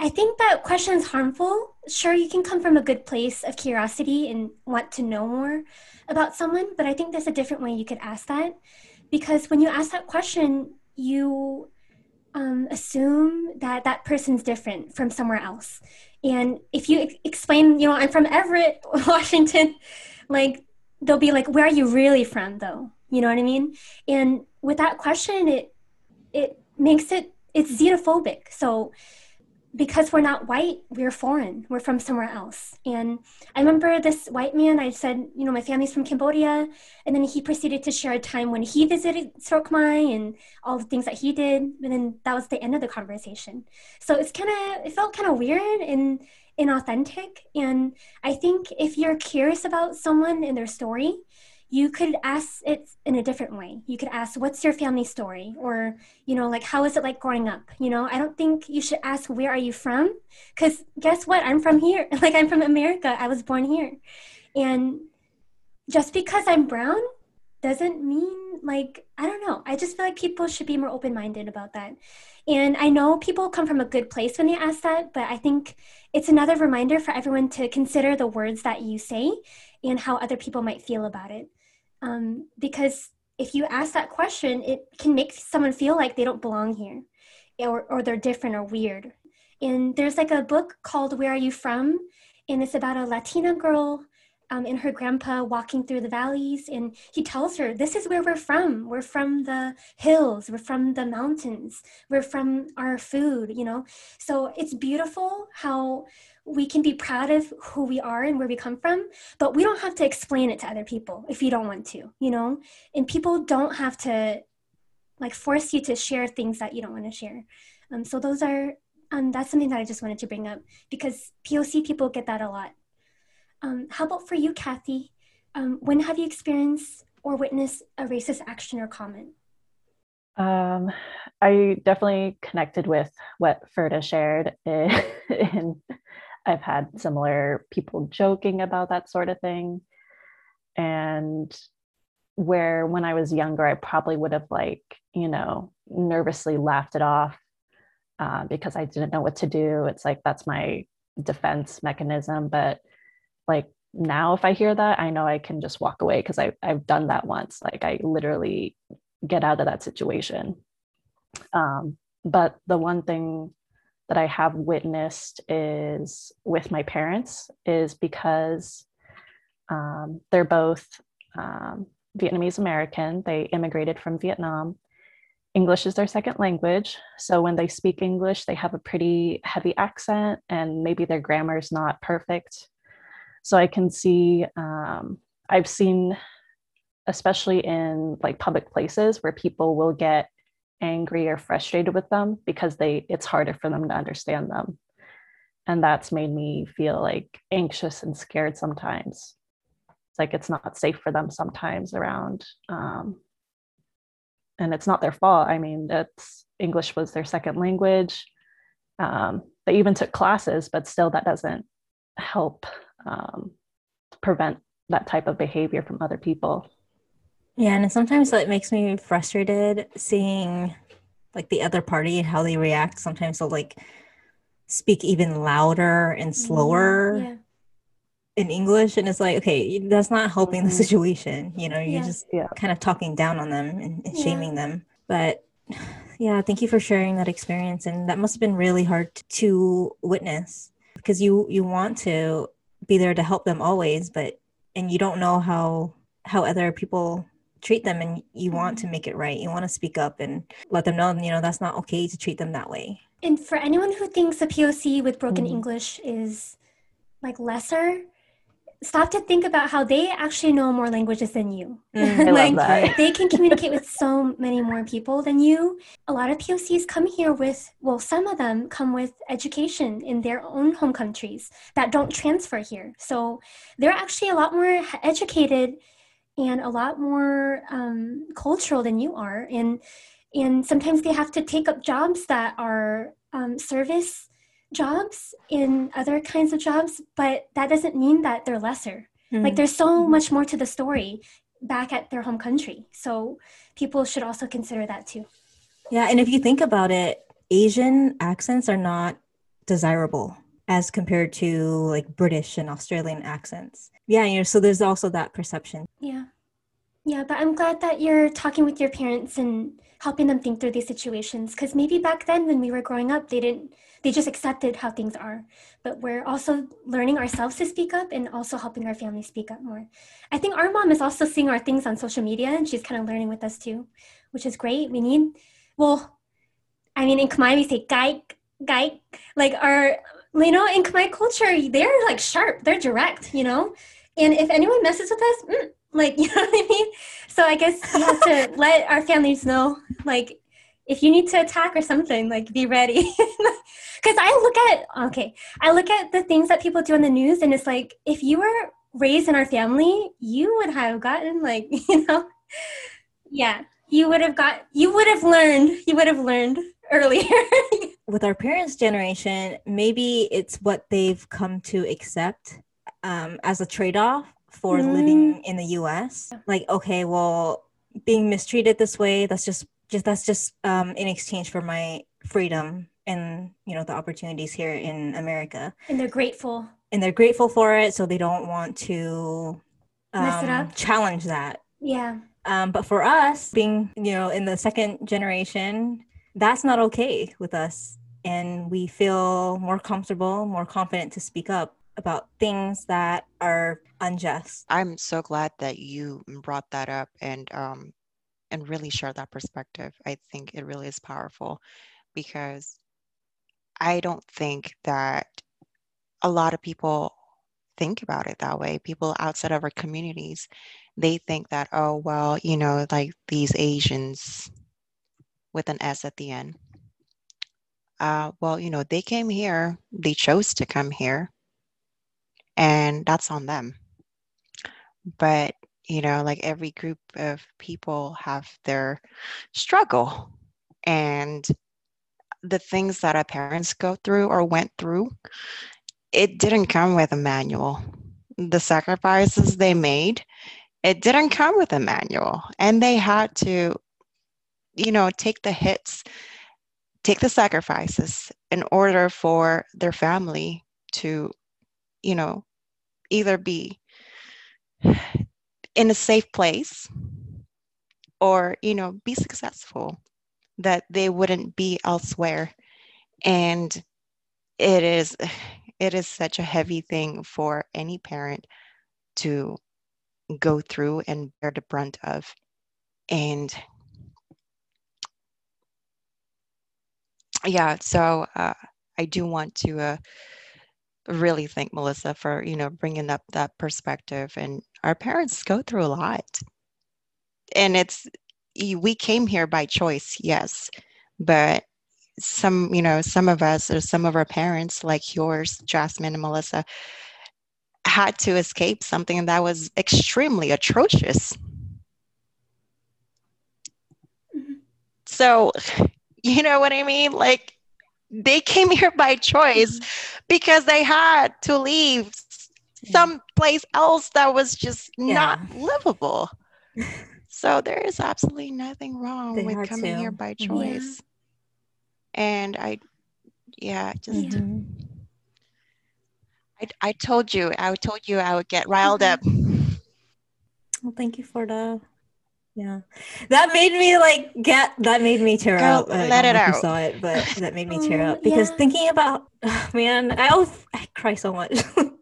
I think that question is harmful. Sure, you can come from a good place of curiosity and want to know more about someone, but I think there's a different way you could ask that. Because when you ask that question, you um, assume that that person's different from somewhere else. And if you explain, you know, I'm from Everett, Washington, like they'll be like, "Where are you really from?" Though, you know what I mean? And with that question, it it makes it it's xenophobic. So because we're not white, we're foreign. We're from somewhere else. And I remember this white man, I said, you know, my family's from Cambodia. And then he proceeded to share a time when he visited Srokmai and all the things that he did. And then that was the end of the conversation. So it's kind of, it felt kind of weird and inauthentic. And I think if you're curious about someone and their story, you could ask it in a different way. You could ask, what's your family story? Or, you know, like, how is it like growing up? You know, I don't think you should ask, where are you from? Because guess what? I'm from here. Like, I'm from America. I was born here. And just because I'm brown doesn't mean, like, I don't know. I just feel like people should be more open minded about that. And I know people come from a good place when they ask that, but I think it's another reminder for everyone to consider the words that you say and how other people might feel about it um, because if you ask that question, it can make someone feel like they don't belong here or, or they're different or weird. And there's like a book called Where Are You From? And it's about a Latina girl um, and her grandpa walking through the valleys. And he tells her, This is where we're from. We're from the hills, we're from the mountains, we're from our food, you know? So it's beautiful how we can be proud of who we are and where we come from, but we don't have to explain it to other people if you don't want to, you know? And people don't have to like force you to share things that you don't want to share. Um, so those are, um, that's something that I just wanted to bring up because POC people get that a lot. Um, how about for you, Kathy? Um, when have you experienced or witnessed a racist action or comment? Um, I definitely connected with what Ferda shared in I've had similar people joking about that sort of thing. And where when I was younger, I probably would have, like, you know, nervously laughed it off uh, because I didn't know what to do. It's like that's my defense mechanism. But like now, if I hear that, I know I can just walk away because I've done that once. Like, I literally get out of that situation. Um, but the one thing that I have witnessed is with my parents is because um, they're both um, Vietnamese American. They immigrated from Vietnam. English is their second language. So when they speak English, they have a pretty heavy accent and maybe their grammar is not perfect. So I can see, um, I've seen, especially in like public places where people will get angry or frustrated with them because they it's harder for them to understand them. And that's made me feel like anxious and scared sometimes. It's like it's not safe for them sometimes around um, and it's not their fault. I mean that's english was their second language. Um, they even took classes but still that doesn't help um, prevent that type of behavior from other people yeah, and sometimes it makes me frustrated seeing like the other party and how they react. Sometimes they'll like speak even louder and slower. Yeah. in English, and it's like, okay, that's not helping the Mhm. situation. You know, you're Yeah. just Yeah. kind of talking down on them and, and Yeah. shaming them. But yeah, thank you for sharing that experience, and that must have been really hard to witness because you you want to be there to help them always, but and you don't know how how other people treat them and you want to make it right you want to speak up and let them know you know that's not okay to treat them that way And for anyone who thinks a POC with broken Mhm. English is like lesser, stop to think about how they actually know more languages than you. Mm, like they can communicate with so many more people than you. A lot of POCs come here with, well, some of them come with education in their own home countries that don't transfer here. So they're actually a lot more educated and a lot more um, cultural than you are. And and sometimes they have to take up jobs that are um, service jobs in other kinds of jobs, but that doesn't mean that they're lesser. Like Mm. there's so much more to the story back at their home country. So people should also consider that too. yeah and if you think about it asian accents are not desirable as compared to like british and australian accents yeah you know so there's also that perception Yeah. Yeah, but I'm glad that you're talking with your parents and helping them think through these situations because maybe back then when we were growing up they didn't they just accepted how things are. But we're also learning ourselves to speak up and also helping our family speak up more. I think our mom is also seeing our things on social media and she's kind of learning with us too, which is great. We need well, I mean in Khmer we say gai gai like our you know in Khmer culture they're like sharp, they're direct, you know? And if anyone messes with us, mm, like you know what I mean? So I guess we have to let our families know, like, if you need to attack or something, like be ready. Because I look at okay, I look at the things that people do on the news, and it's like if you were raised in our family, you would have gotten like you know, yeah, you would have got, you would have learned, you would have learned earlier. With our parents generation maybe it's what they've come to accept um, as a trade-off for Mm. living in the us like okay well being mistreated this way that's just just that's just um, in exchange for my freedom and you know the opportunities here in america and they're grateful. and they're grateful for it so they don't want to Mess it um, up. challenge that Yeah, um, but for us being you know in the second generation that's not okay with us and we feel more comfortable more confident to speak up about things that are unjust I'm so glad that you brought that up and um and really shared that perspective. I think it really is powerful because I don't think that a lot of people think about it that way. People outside of our communities, they think that, oh, well, you know, like these Asians with an S at the end. Uh, well, you know, they came here, they chose to come here, and that's on them. But, you know, like every group of people have their struggle. And the things that our parents go through or went through, it didn't come with a manual. The sacrifices they made, it didn't come with a manual. And they had to, you know, take the hits, take the sacrifices in order for their family to, you know, either be in a safe place or, you know, be successful, that they wouldn't be elsewhere. And it is it is such a heavy thing for any parent to go through and bear the brunt of. And yeah, so uh, I do want to uh, really thank Melissa for you know bringing up that perspective. And our parents go through a lot, and it's we came here by choice, yes, but some you know some of us or some of our parents like yours jasmine and melissa had to escape something that was extremely atrocious Mhm. so you know what i mean like they came here by choice mm-hmm. because they had to leave Yeah. someplace else that was just Yeah. not livable so there is absolutely nothing wrong They with coming here by choice and i yeah just Yeah. I, I told you, I told you I would get riled up. Well, thank you for the. Yeah, that made me like get. That made me tear Girl, up. I let it out. Saw it, but that made me tear Oh, up because yeah. thinking about, man, I always I cry so much. um,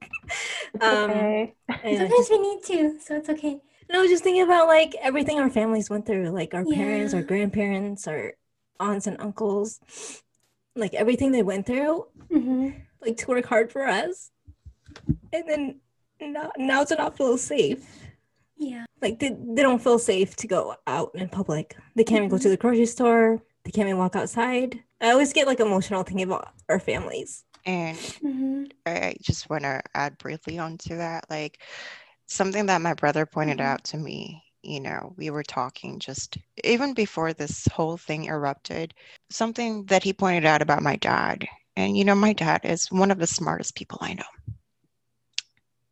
okay. I Sometimes just, we need to, so it's okay. no, just thinking about like everything our families went through, like our parents, our grandparents, our aunts and uncles, like everything they went through, hmm like to work hard for us, and then now, now to not feel safe. Yeah. like they, they don't feel safe to go out in public they can't even go Mhm. to the grocery store they can't even walk outside i always get like emotional thinking about our families And hmm I just want to add briefly onto that. Like something that my brother pointed Mhm. out to me, you know, we were talking just even before this whole thing erupted, something that he pointed out about my dad. And, you know, my dad is one of the smartest people I know.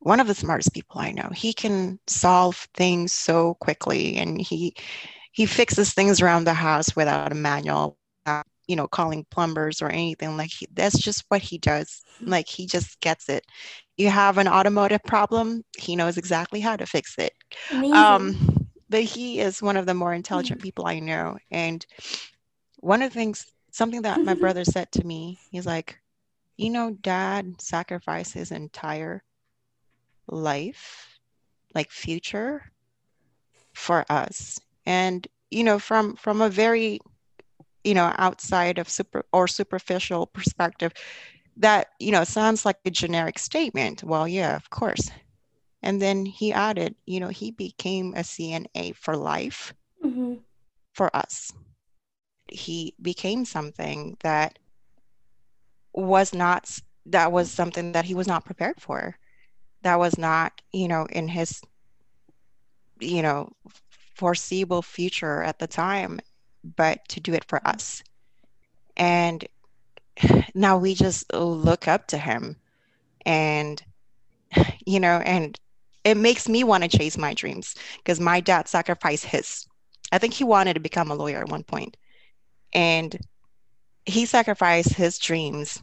One of the smartest people I know. He can solve things so quickly and he he fixes things around the house without a manual, without, you know, calling plumbers or anything like he, that's just what he does. Like he just gets it. You have an automotive problem, he knows exactly how to fix it. Um, Amazing. Um, but he is one of the more mm-hmm. intelligent people I know. And one of the things, something that my mm-hmm. brother said to me, he's like, you know, dad sacrificed his entire life, like future for us. And, you know, from from a very, you know, outside of super or superficial perspective, that, you know, sounds like a generic statement. Well, yeah, of course. And then he added, you know, he became a CNA for life hmm for us. He became something that was not, that was something that he was not prepared for. That was not, you know, in his, you know, foreseeable future at the time, but to do it for us. And now we just look up to him and, you know, and it makes me want to chase my dreams because my dad sacrificed his. I think he wanted to become a lawyer at one point, and he sacrificed his dreams.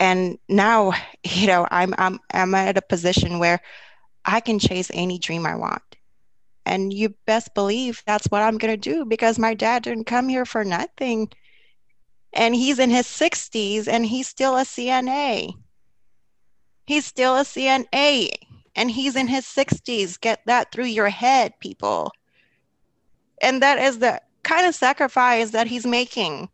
And now, you know, I'm I'm I'm at a position where I can chase any dream I want. And you best believe that's what I'm gonna do because my dad didn't come here for nothing. And he's in his 60s and he's still a CNA. He's still a CNA and he's in his 60s. Get that through your head, people. And that is the kind of sacrifice that he's making.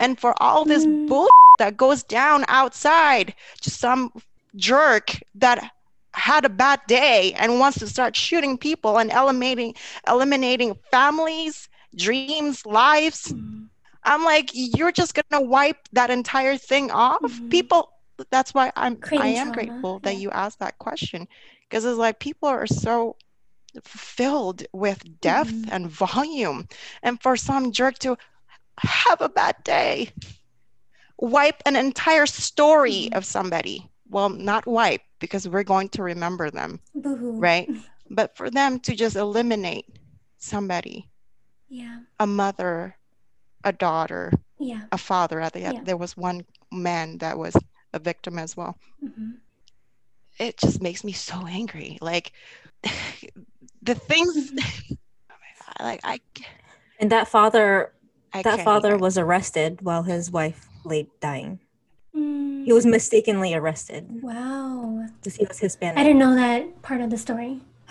And for all this Mm. bull that goes down outside, to some jerk that had a bad day and wants to start shooting people and eliminating eliminating families, dreams, lives. Mhm. I'm like, you're just gonna wipe that entire thing off. Mhm. People that's why I'm I am trauma, grateful that yeah. you asked that question. Because it's like people are so filled with depth Mhm. and volume. And for some jerk to have a bad day, wipe an entire story of somebody. Well, not wipe, because we're going to remember them, Boo-hoo. right? But for them to just eliminate somebody, Yeah. a mother, a daughter, Yeah. a father. At the Yeah. there was one man that was a victim as well. hmm It just makes me so angry. Like the things, like I, and that father I that father even. was arrested while his wife lay dying Mm. he was mistakenly arrested Wow. because he was hispanic I didn't know that part of the story.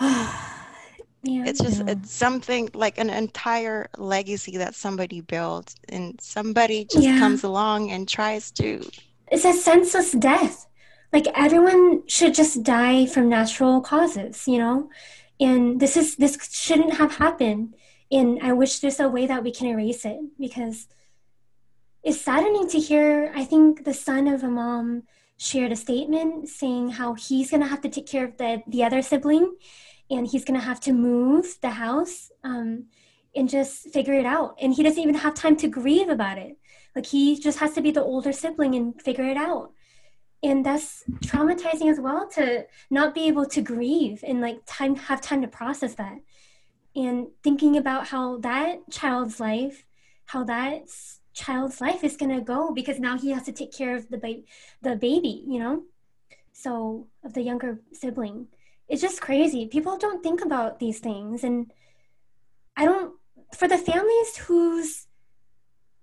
Yeah. It's just Yeah. it's something like an entire legacy that somebody built, and somebody just Yeah. comes along and tries to. it's a senseless death. Like everyone should just die from natural causes, you know? And this is this shouldn't have happened. And I wish there's a way that we can erase it because it's saddening to hear. I think the son of a mom shared a statement saying how he's gonna have to take care of the the other sibling, and he's gonna have to move the house um, and just figure it out. And he doesn't even have time to grieve about it. Like he just has to be the older sibling and figure it out. And that's traumatizing as well to not be able to grieve and like time have time to process that. And thinking about how that child's life, how that s- child's life is gonna go because now he has to take care of the baby, the baby, you know. So, of the younger sibling. It's just crazy. People don't think about these things. And I don't, for the families whose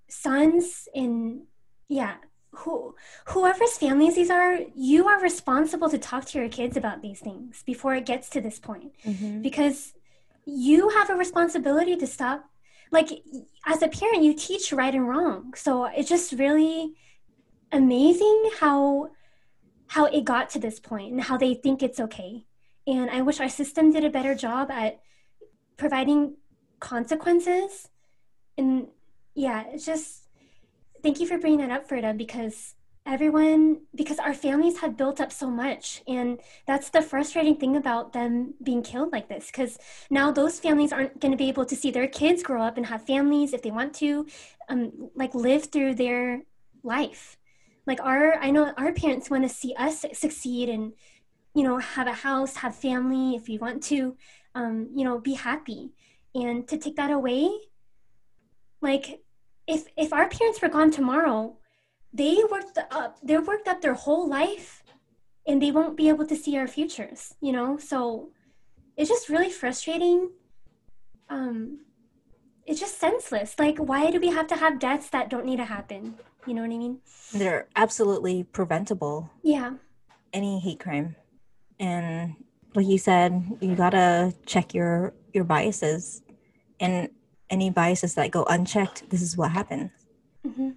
sons and, yeah, who whoever's families these are, you are responsible to talk to your kids about these things before it gets to this point. Mm-hmm. Because you have a responsibility to stop like as a parent you teach right and wrong. So it's just really amazing how how it got to this point and how they think it's okay. And i wish our system did a better job at providing consequences. And yeah it's just thank you for bringing that up Frida because everyone because our families had built up so much and that's the frustrating thing about them being killed like this because now those families aren't going to be able to see their kids grow up and have families if they want to um, like live through their life. Like our i know our parents want to see us succeed and you know have a house have family if we want to um, you know be happy. And to take that away like if if our parents were gone tomorrow they worked up they worked up their whole life and they won't be able to see our futures you know? So it's just really frustrating. Um it's just senseless. Like why do we have to have deaths that don't need to happen? You know what i mean? They're absolutely preventable. yeah. Any hate crime, and like you said, you gotta check your your biases, and any biases that go unchecked. This is what happens. hmm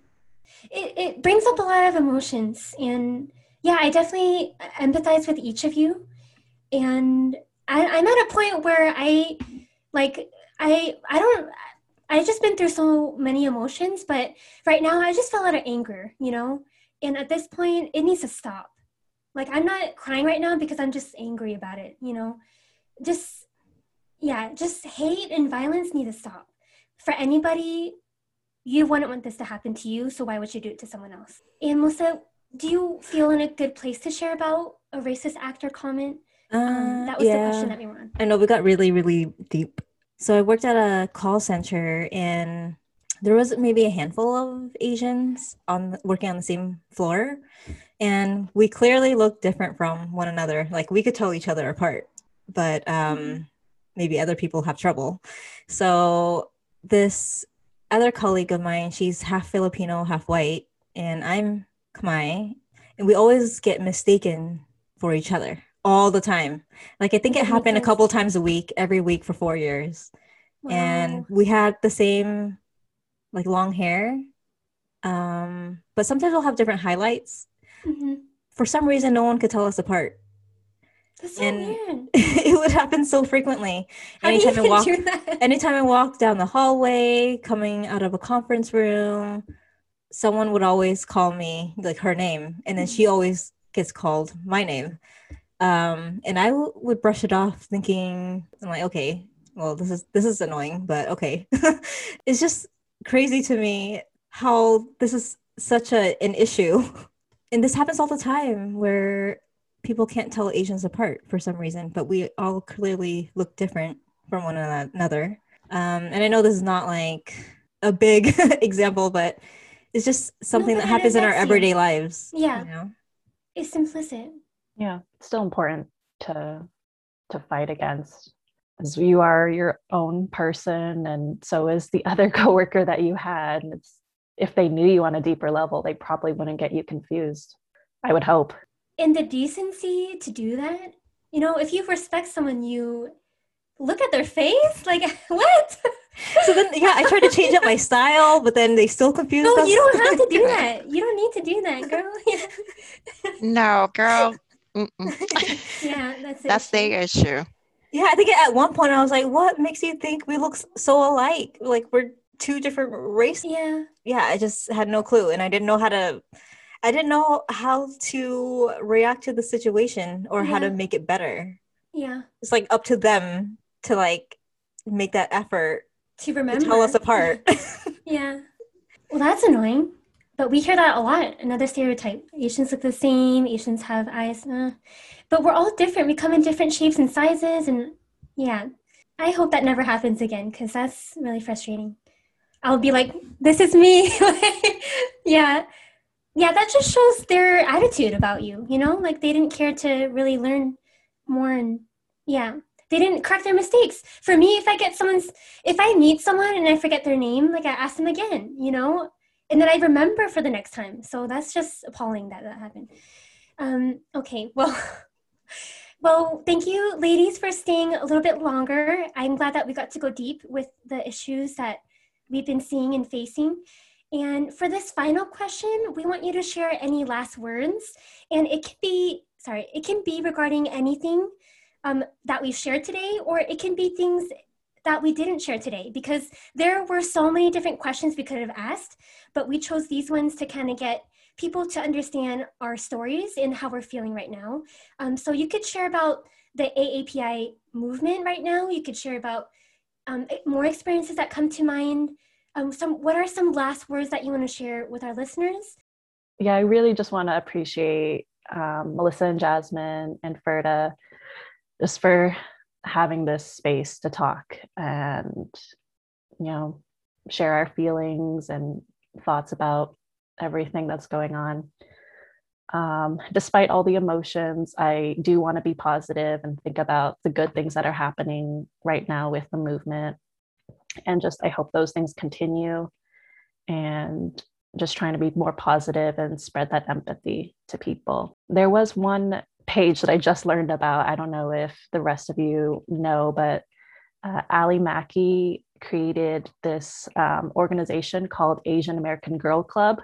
It, it brings up a lot of emotions. And yeah, I definitely empathize with each of you. And I, I'm at a point where I like, I, I don't, I've just been through so many emotions, but right now I just feel a lot of anger, you know? And at this point, it needs to stop. Like, I'm not crying right now because I'm just angry about it, you know? Just, yeah, just hate and violence need to stop. For anybody you wouldn't want this to happen to you, so why would you do it to someone else? And Melissa, do you feel in a good place to share about a racist act or comment? Um, that was the question that we were on. I know we got really, really deep. So I worked at a call center, and there was maybe a handful of Asians on working on the same floor, and we clearly looked different from one another. Like we could tell each other apart, but um, maybe other people have trouble. So this other colleague of mine, she's half Filipino, half white, and I'm Khmer, and we always get mistaken for each other all the time. Like I think it happened a couple times a week, every week for four years, and we had the same like long hair, um, but sometimes we'll have different highlights. Mhm. For some reason, no one could tell us apart. That's so and- weird. it would happen so frequently. How do you Anytime I walk, anytime I walk down the hallway, coming out of a conference room, someone would always call me like her name, and then she always gets called my name. Um, and I w- would brush it off, thinking, I'm like, okay, well, this is this is annoying, but okay. it's just crazy to me how this is such a an issue, and this happens all the time where people can't tell Asians apart for some reason, but we all clearly look different from one another. Um, and I know this is not like a big example, but it's just something but that happens in our affects you. everyday lives. Yeah. You know? It's implicit. yeah it's still important to to fight against as you are your own person and so is the other coworker that you had and it's if they knew you on a deeper level they probably wouldn't get you confused i would hope And the decency to do that, you know, if you respect someone, you look at their face. Like, what? So then, yeah, I tried to change up my style, but then they still confused No, us. you don't have to do that. You don't need to do that, girl. No, girl. Yeah, that's it. That's their issue. Yeah, I think at one point I was like, "What makes you think we look so alike? Like we're two different races?" Yeah. Yeah, I just had no clue, and I didn't know how to. I didn't know how to react to the situation or how to make it better. Yeah. It's like up to them to like make that effort To to remember. tell us apart. Yeah. Well, that's annoying. But we hear that a lot. Another stereotype. Asians look the same. Asians have eyes. Uh, but we're all different. We come in different shapes and sizes. And yeah, I hope that never happens again because that's really frustrating. I'll be like, this is me. yeah. Yeah, that just shows their attitude about you, you know, like they didn't care to really learn more and yeah, they didn't correct their mistakes. For me, if I get someone's, if I meet someone and I forget their name, like I ask them again, you know, and then I remember for the next time. So that's just appalling that that happened. Um, okay, well, well, thank you, ladies, for staying a little bit longer. I'm glad that we got to go deep with the issues that we've been seeing and facing. And for this final question, we want you to share any last words. And it can be, sorry, it can be regarding anything um, that we've shared today, or it can be things that we didn't share today because there were so many different questions we could have asked, but we chose these ones to kind of get people to understand our stories and how we're feeling right now. Um, so you could share about the AAPI movement right now. You could share about um, more experiences that come to mind um, some what are some last words that you want to share with our listeners? Yeah, I really just want to appreciate um, Melissa and Jasmine and Ferda just for having this space to talk and you know share our feelings and thoughts about everything that's going on. Um, despite all the emotions, I do want to be positive and think about the good things that are happening right now with the movement and just i hope those things continue and just trying to be more positive and spread that empathy to people. There was one page that i just learned about. I don't know if the rest of you know but uh, Ally Maki created this um, organization called asian american girl club.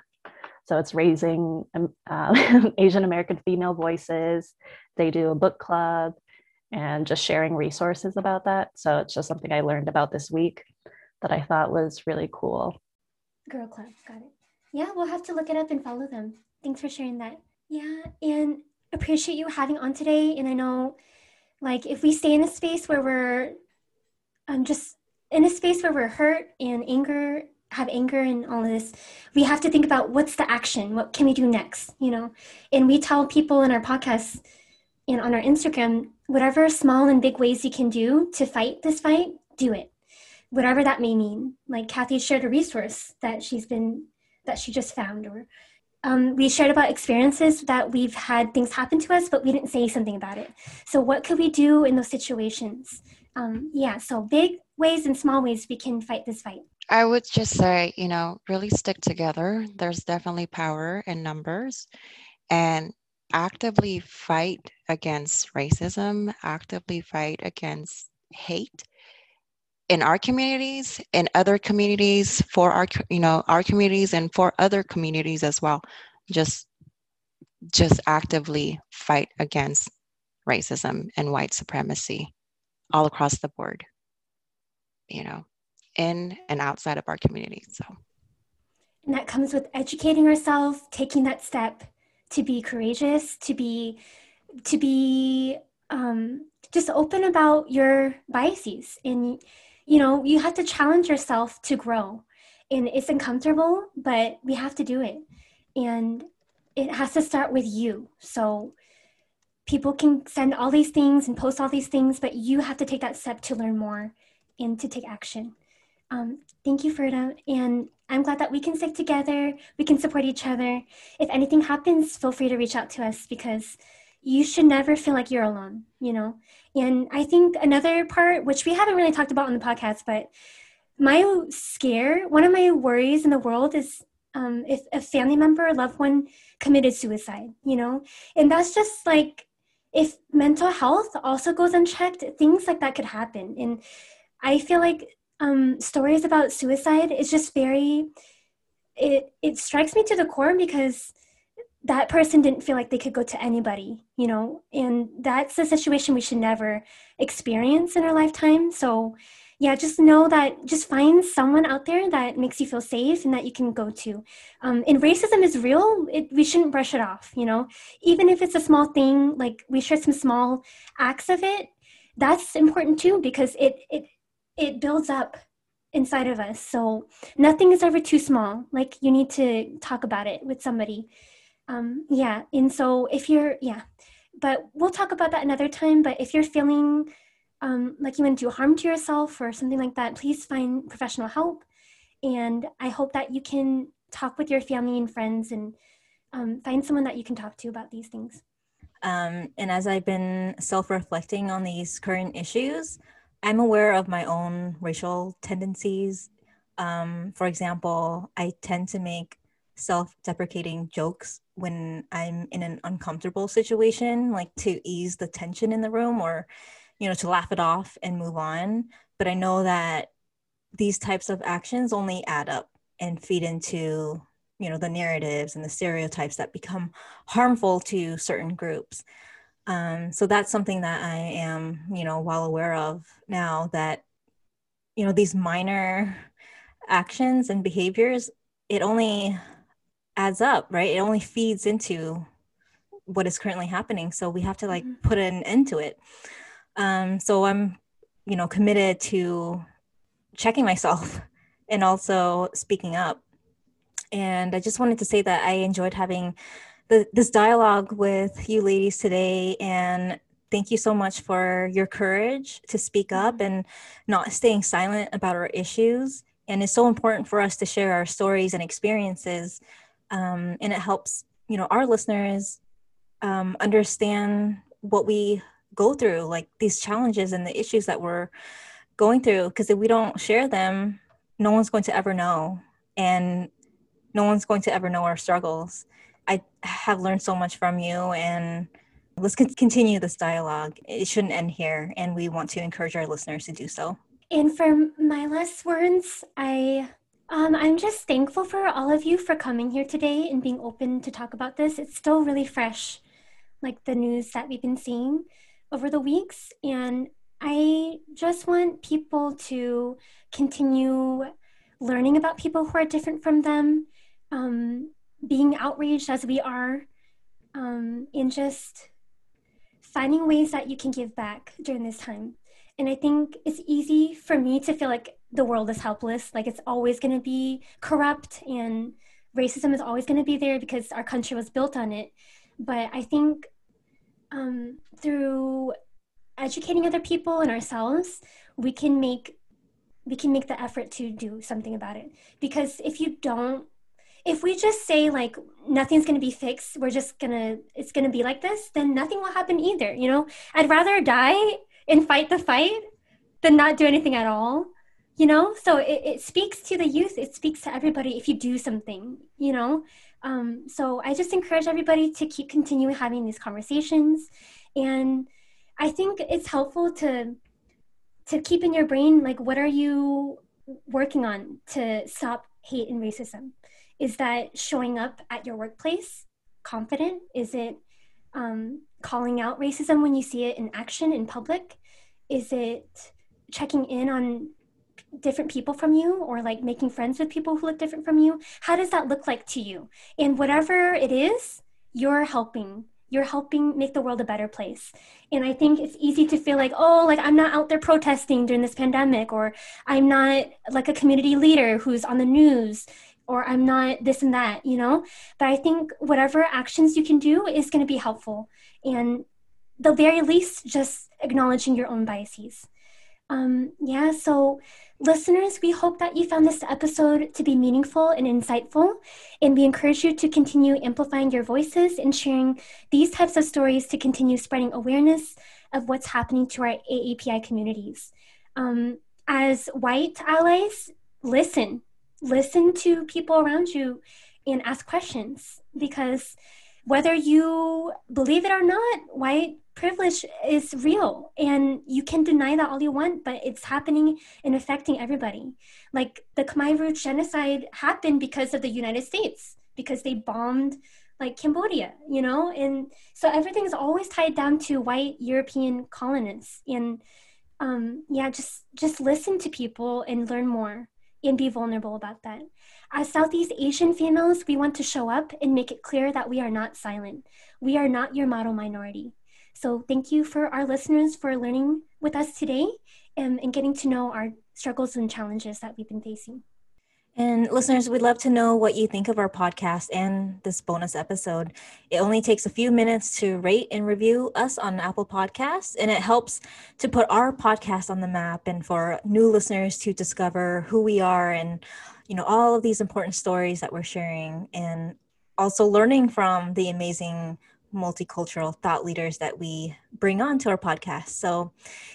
So it's raising um, uh, asian american female voices. They do a book club and just sharing resources about that. So it's just something i learned about this week that I thought was really cool. Girl Club, got it. Yeah, we'll have to look it up and follow them. Thanks for sharing that. Yeah, and appreciate you having on today. And I know, like, if we stay in a space where we're um, just in a space where we're hurt and anger, have anger and all this, we have to think about what's the action? What can we do next? You know, and we tell people in our podcasts and on our Instagram, whatever small and big ways you can do to fight this fight, do it whatever that may mean. Like Kathy shared a resource that she's been that she just found, or um, we shared about experiences that we've had things happen to us, but we didn't say something about it. So what could we do in those situations? Um, yeah, so big ways and small ways we can fight this fight. I would just say, you know, really stick together. There's definitely power in numbers and actively fight against racism, actively fight against hate in our communities in other communities for our you know our communities and for other communities as well. Just just actively fight against racism and white supremacy all across the board you know in and outside of our community so. And that comes with educating ourselves taking that step to be courageous to be to be um, just open about your biases and you know, you have to challenge yourself to grow. And it's uncomfortable, but we have to do it. And it has to start with you. So people can send all these things and post all these things, but you have to take that step to learn more and to take action. Um, thank you, Ferda. And I'm glad that we can stick together. We can support each other. If anything happens, feel free to reach out to us because you should never feel like you're alone, you know? And I think another part, which we haven't really talked about on the podcast, but my scare, one of my worries in the world is um, if a family member or loved one committed suicide, you know? And that's just like, if mental health also goes unchecked, things like that could happen. And I feel like um, stories about suicide is just very, it, it strikes me to the core because that person didn't feel like they could go to anybody, you know, and that's a situation we should never experience in our lifetime. So, yeah, just know that just find someone out there that makes you feel safe and that you can go to. Um, and racism is real. It, we shouldn't brush it off, you know, even if it's a small thing, like we share some small acts of it. That's important too because it it it builds up inside of us. So nothing is ever too small. Like you need to talk about it with somebody um, yeah and so if you're yeah but we'll talk about that another time but if you're feeling um, like you want to do harm to yourself or something like that please find professional help and i hope that you can talk with your family and friends and um, find someone that you can talk to about these things. Um, and as I've been self reflecting on these current issues, I'm aware of my own racial tendencies. Um, for example, I tend to make self deprecating jokes when I'm in an uncomfortable situation, like to ease the tension in the room or, you know, to laugh it off and move on. But I know that these types of actions only add up and feed into you know the narratives and the stereotypes that become harmful to certain groups um, so that's something that i am you know well aware of now that you know these minor actions and behaviors it only adds up right it only feeds into what is currently happening so we have to like mm-hmm. put an end to it um, so i'm you know committed to checking myself and also speaking up and I just wanted to say that I enjoyed having the, this dialogue with you ladies today. And thank you so much for your courage to speak up mm-hmm. and not staying silent about our issues. And it's so important for us to share our stories and experiences. Um, and it helps, you know, our listeners um, understand what we go through, like these challenges and the issues that we're going through. Because if we don't share them, no one's going to ever know. And no one's going to ever know our struggles. I have learned so much from you, and let's continue this dialogue. It shouldn't end here, and we want to encourage our listeners to do so. And for my last words, I um, I'm just thankful for all of you for coming here today and being open to talk about this. It's still really fresh, like the news that we've been seeing over the weeks, and I just want people to continue learning about people who are different from them um, being outraged as we are, um, and just finding ways that you can give back during this time. And I think it's easy for me to feel like the world is helpless, like it's always going to be corrupt and racism is always going to be there because our country was built on it. But I think um, through educating other people and ourselves, we can make we can make the effort to do something about it. Because if you don't if we just say like nothing's going to be fixed we're just to it's going to be like this then nothing will happen either you know i'd rather die and fight the fight than not do anything at all you know? So it, it speaks to the youth. It speaks to everybody if you do something you know? Um, so i just encourage everybody to keep continuing having these conversations. And i think it's helpful to to keep in your brain like what are you working on to stop hate and racism? Is that showing up at your workplace? Confident? Is it um, calling out racism when you see it in action in public? Is it checking in on different people from you or like making friends with people who look different from you? How does that look like to you? And whatever it is, you're helping. You're helping make the world a better place. And I think it's easy to feel like, oh, like I'm not out there protesting during this pandemic, or I'm not like a community leader who's on the news or I'm not this and that, you know? But I think whatever actions you can do is going to be helpful. And the very least, just acknowledging your own biases. Um, yeah, so listeners, we hope that you found this episode to be meaningful and insightful. And we encourage you to continue amplifying your voices and sharing these types of stories to continue spreading awareness of what's happening to our AAPI communities. Um, as white allies, listen, listen to people around you and ask questions because whether you believe it or not, white privilege is real and you can deny that all you want, but it's happening and affecting everybody. Like the Khmer Rouge genocide happened because of the United States, because they bombed like Cambodia, you know? And so everything is always tied down to white European colonists. And um, yeah, just just listen to people and learn more and be vulnerable about that. As Southeast Asian females, we want to show up and make it clear that we are not silent. We are not your model minority. So thank you for our listeners for learning with us today and, and getting to know our struggles and challenges that we've been facing. And listeners, we'd love to know what you think of our podcast and this bonus episode. It only takes a few minutes to rate and review us on Apple Podcasts, and it helps to put our podcast on the map and for new listeners to discover who we are and you know all of these important stories that we're sharing. And also learning from the amazing multicultural thought leaders that we bring on to our podcast. So,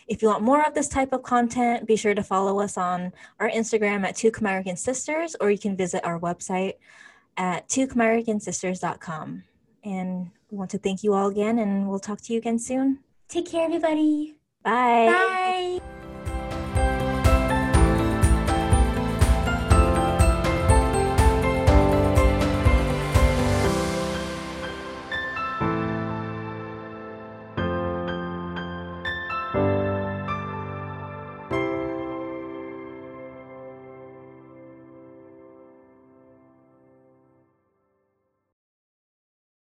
if you want more of this type of content, be sure to follow us on our Instagram at Two American Sisters, or you can visit our website at twoamericansisters.com. And we want to thank you all again, and we'll talk to you again soon. Take care, everybody. Bye. Bye.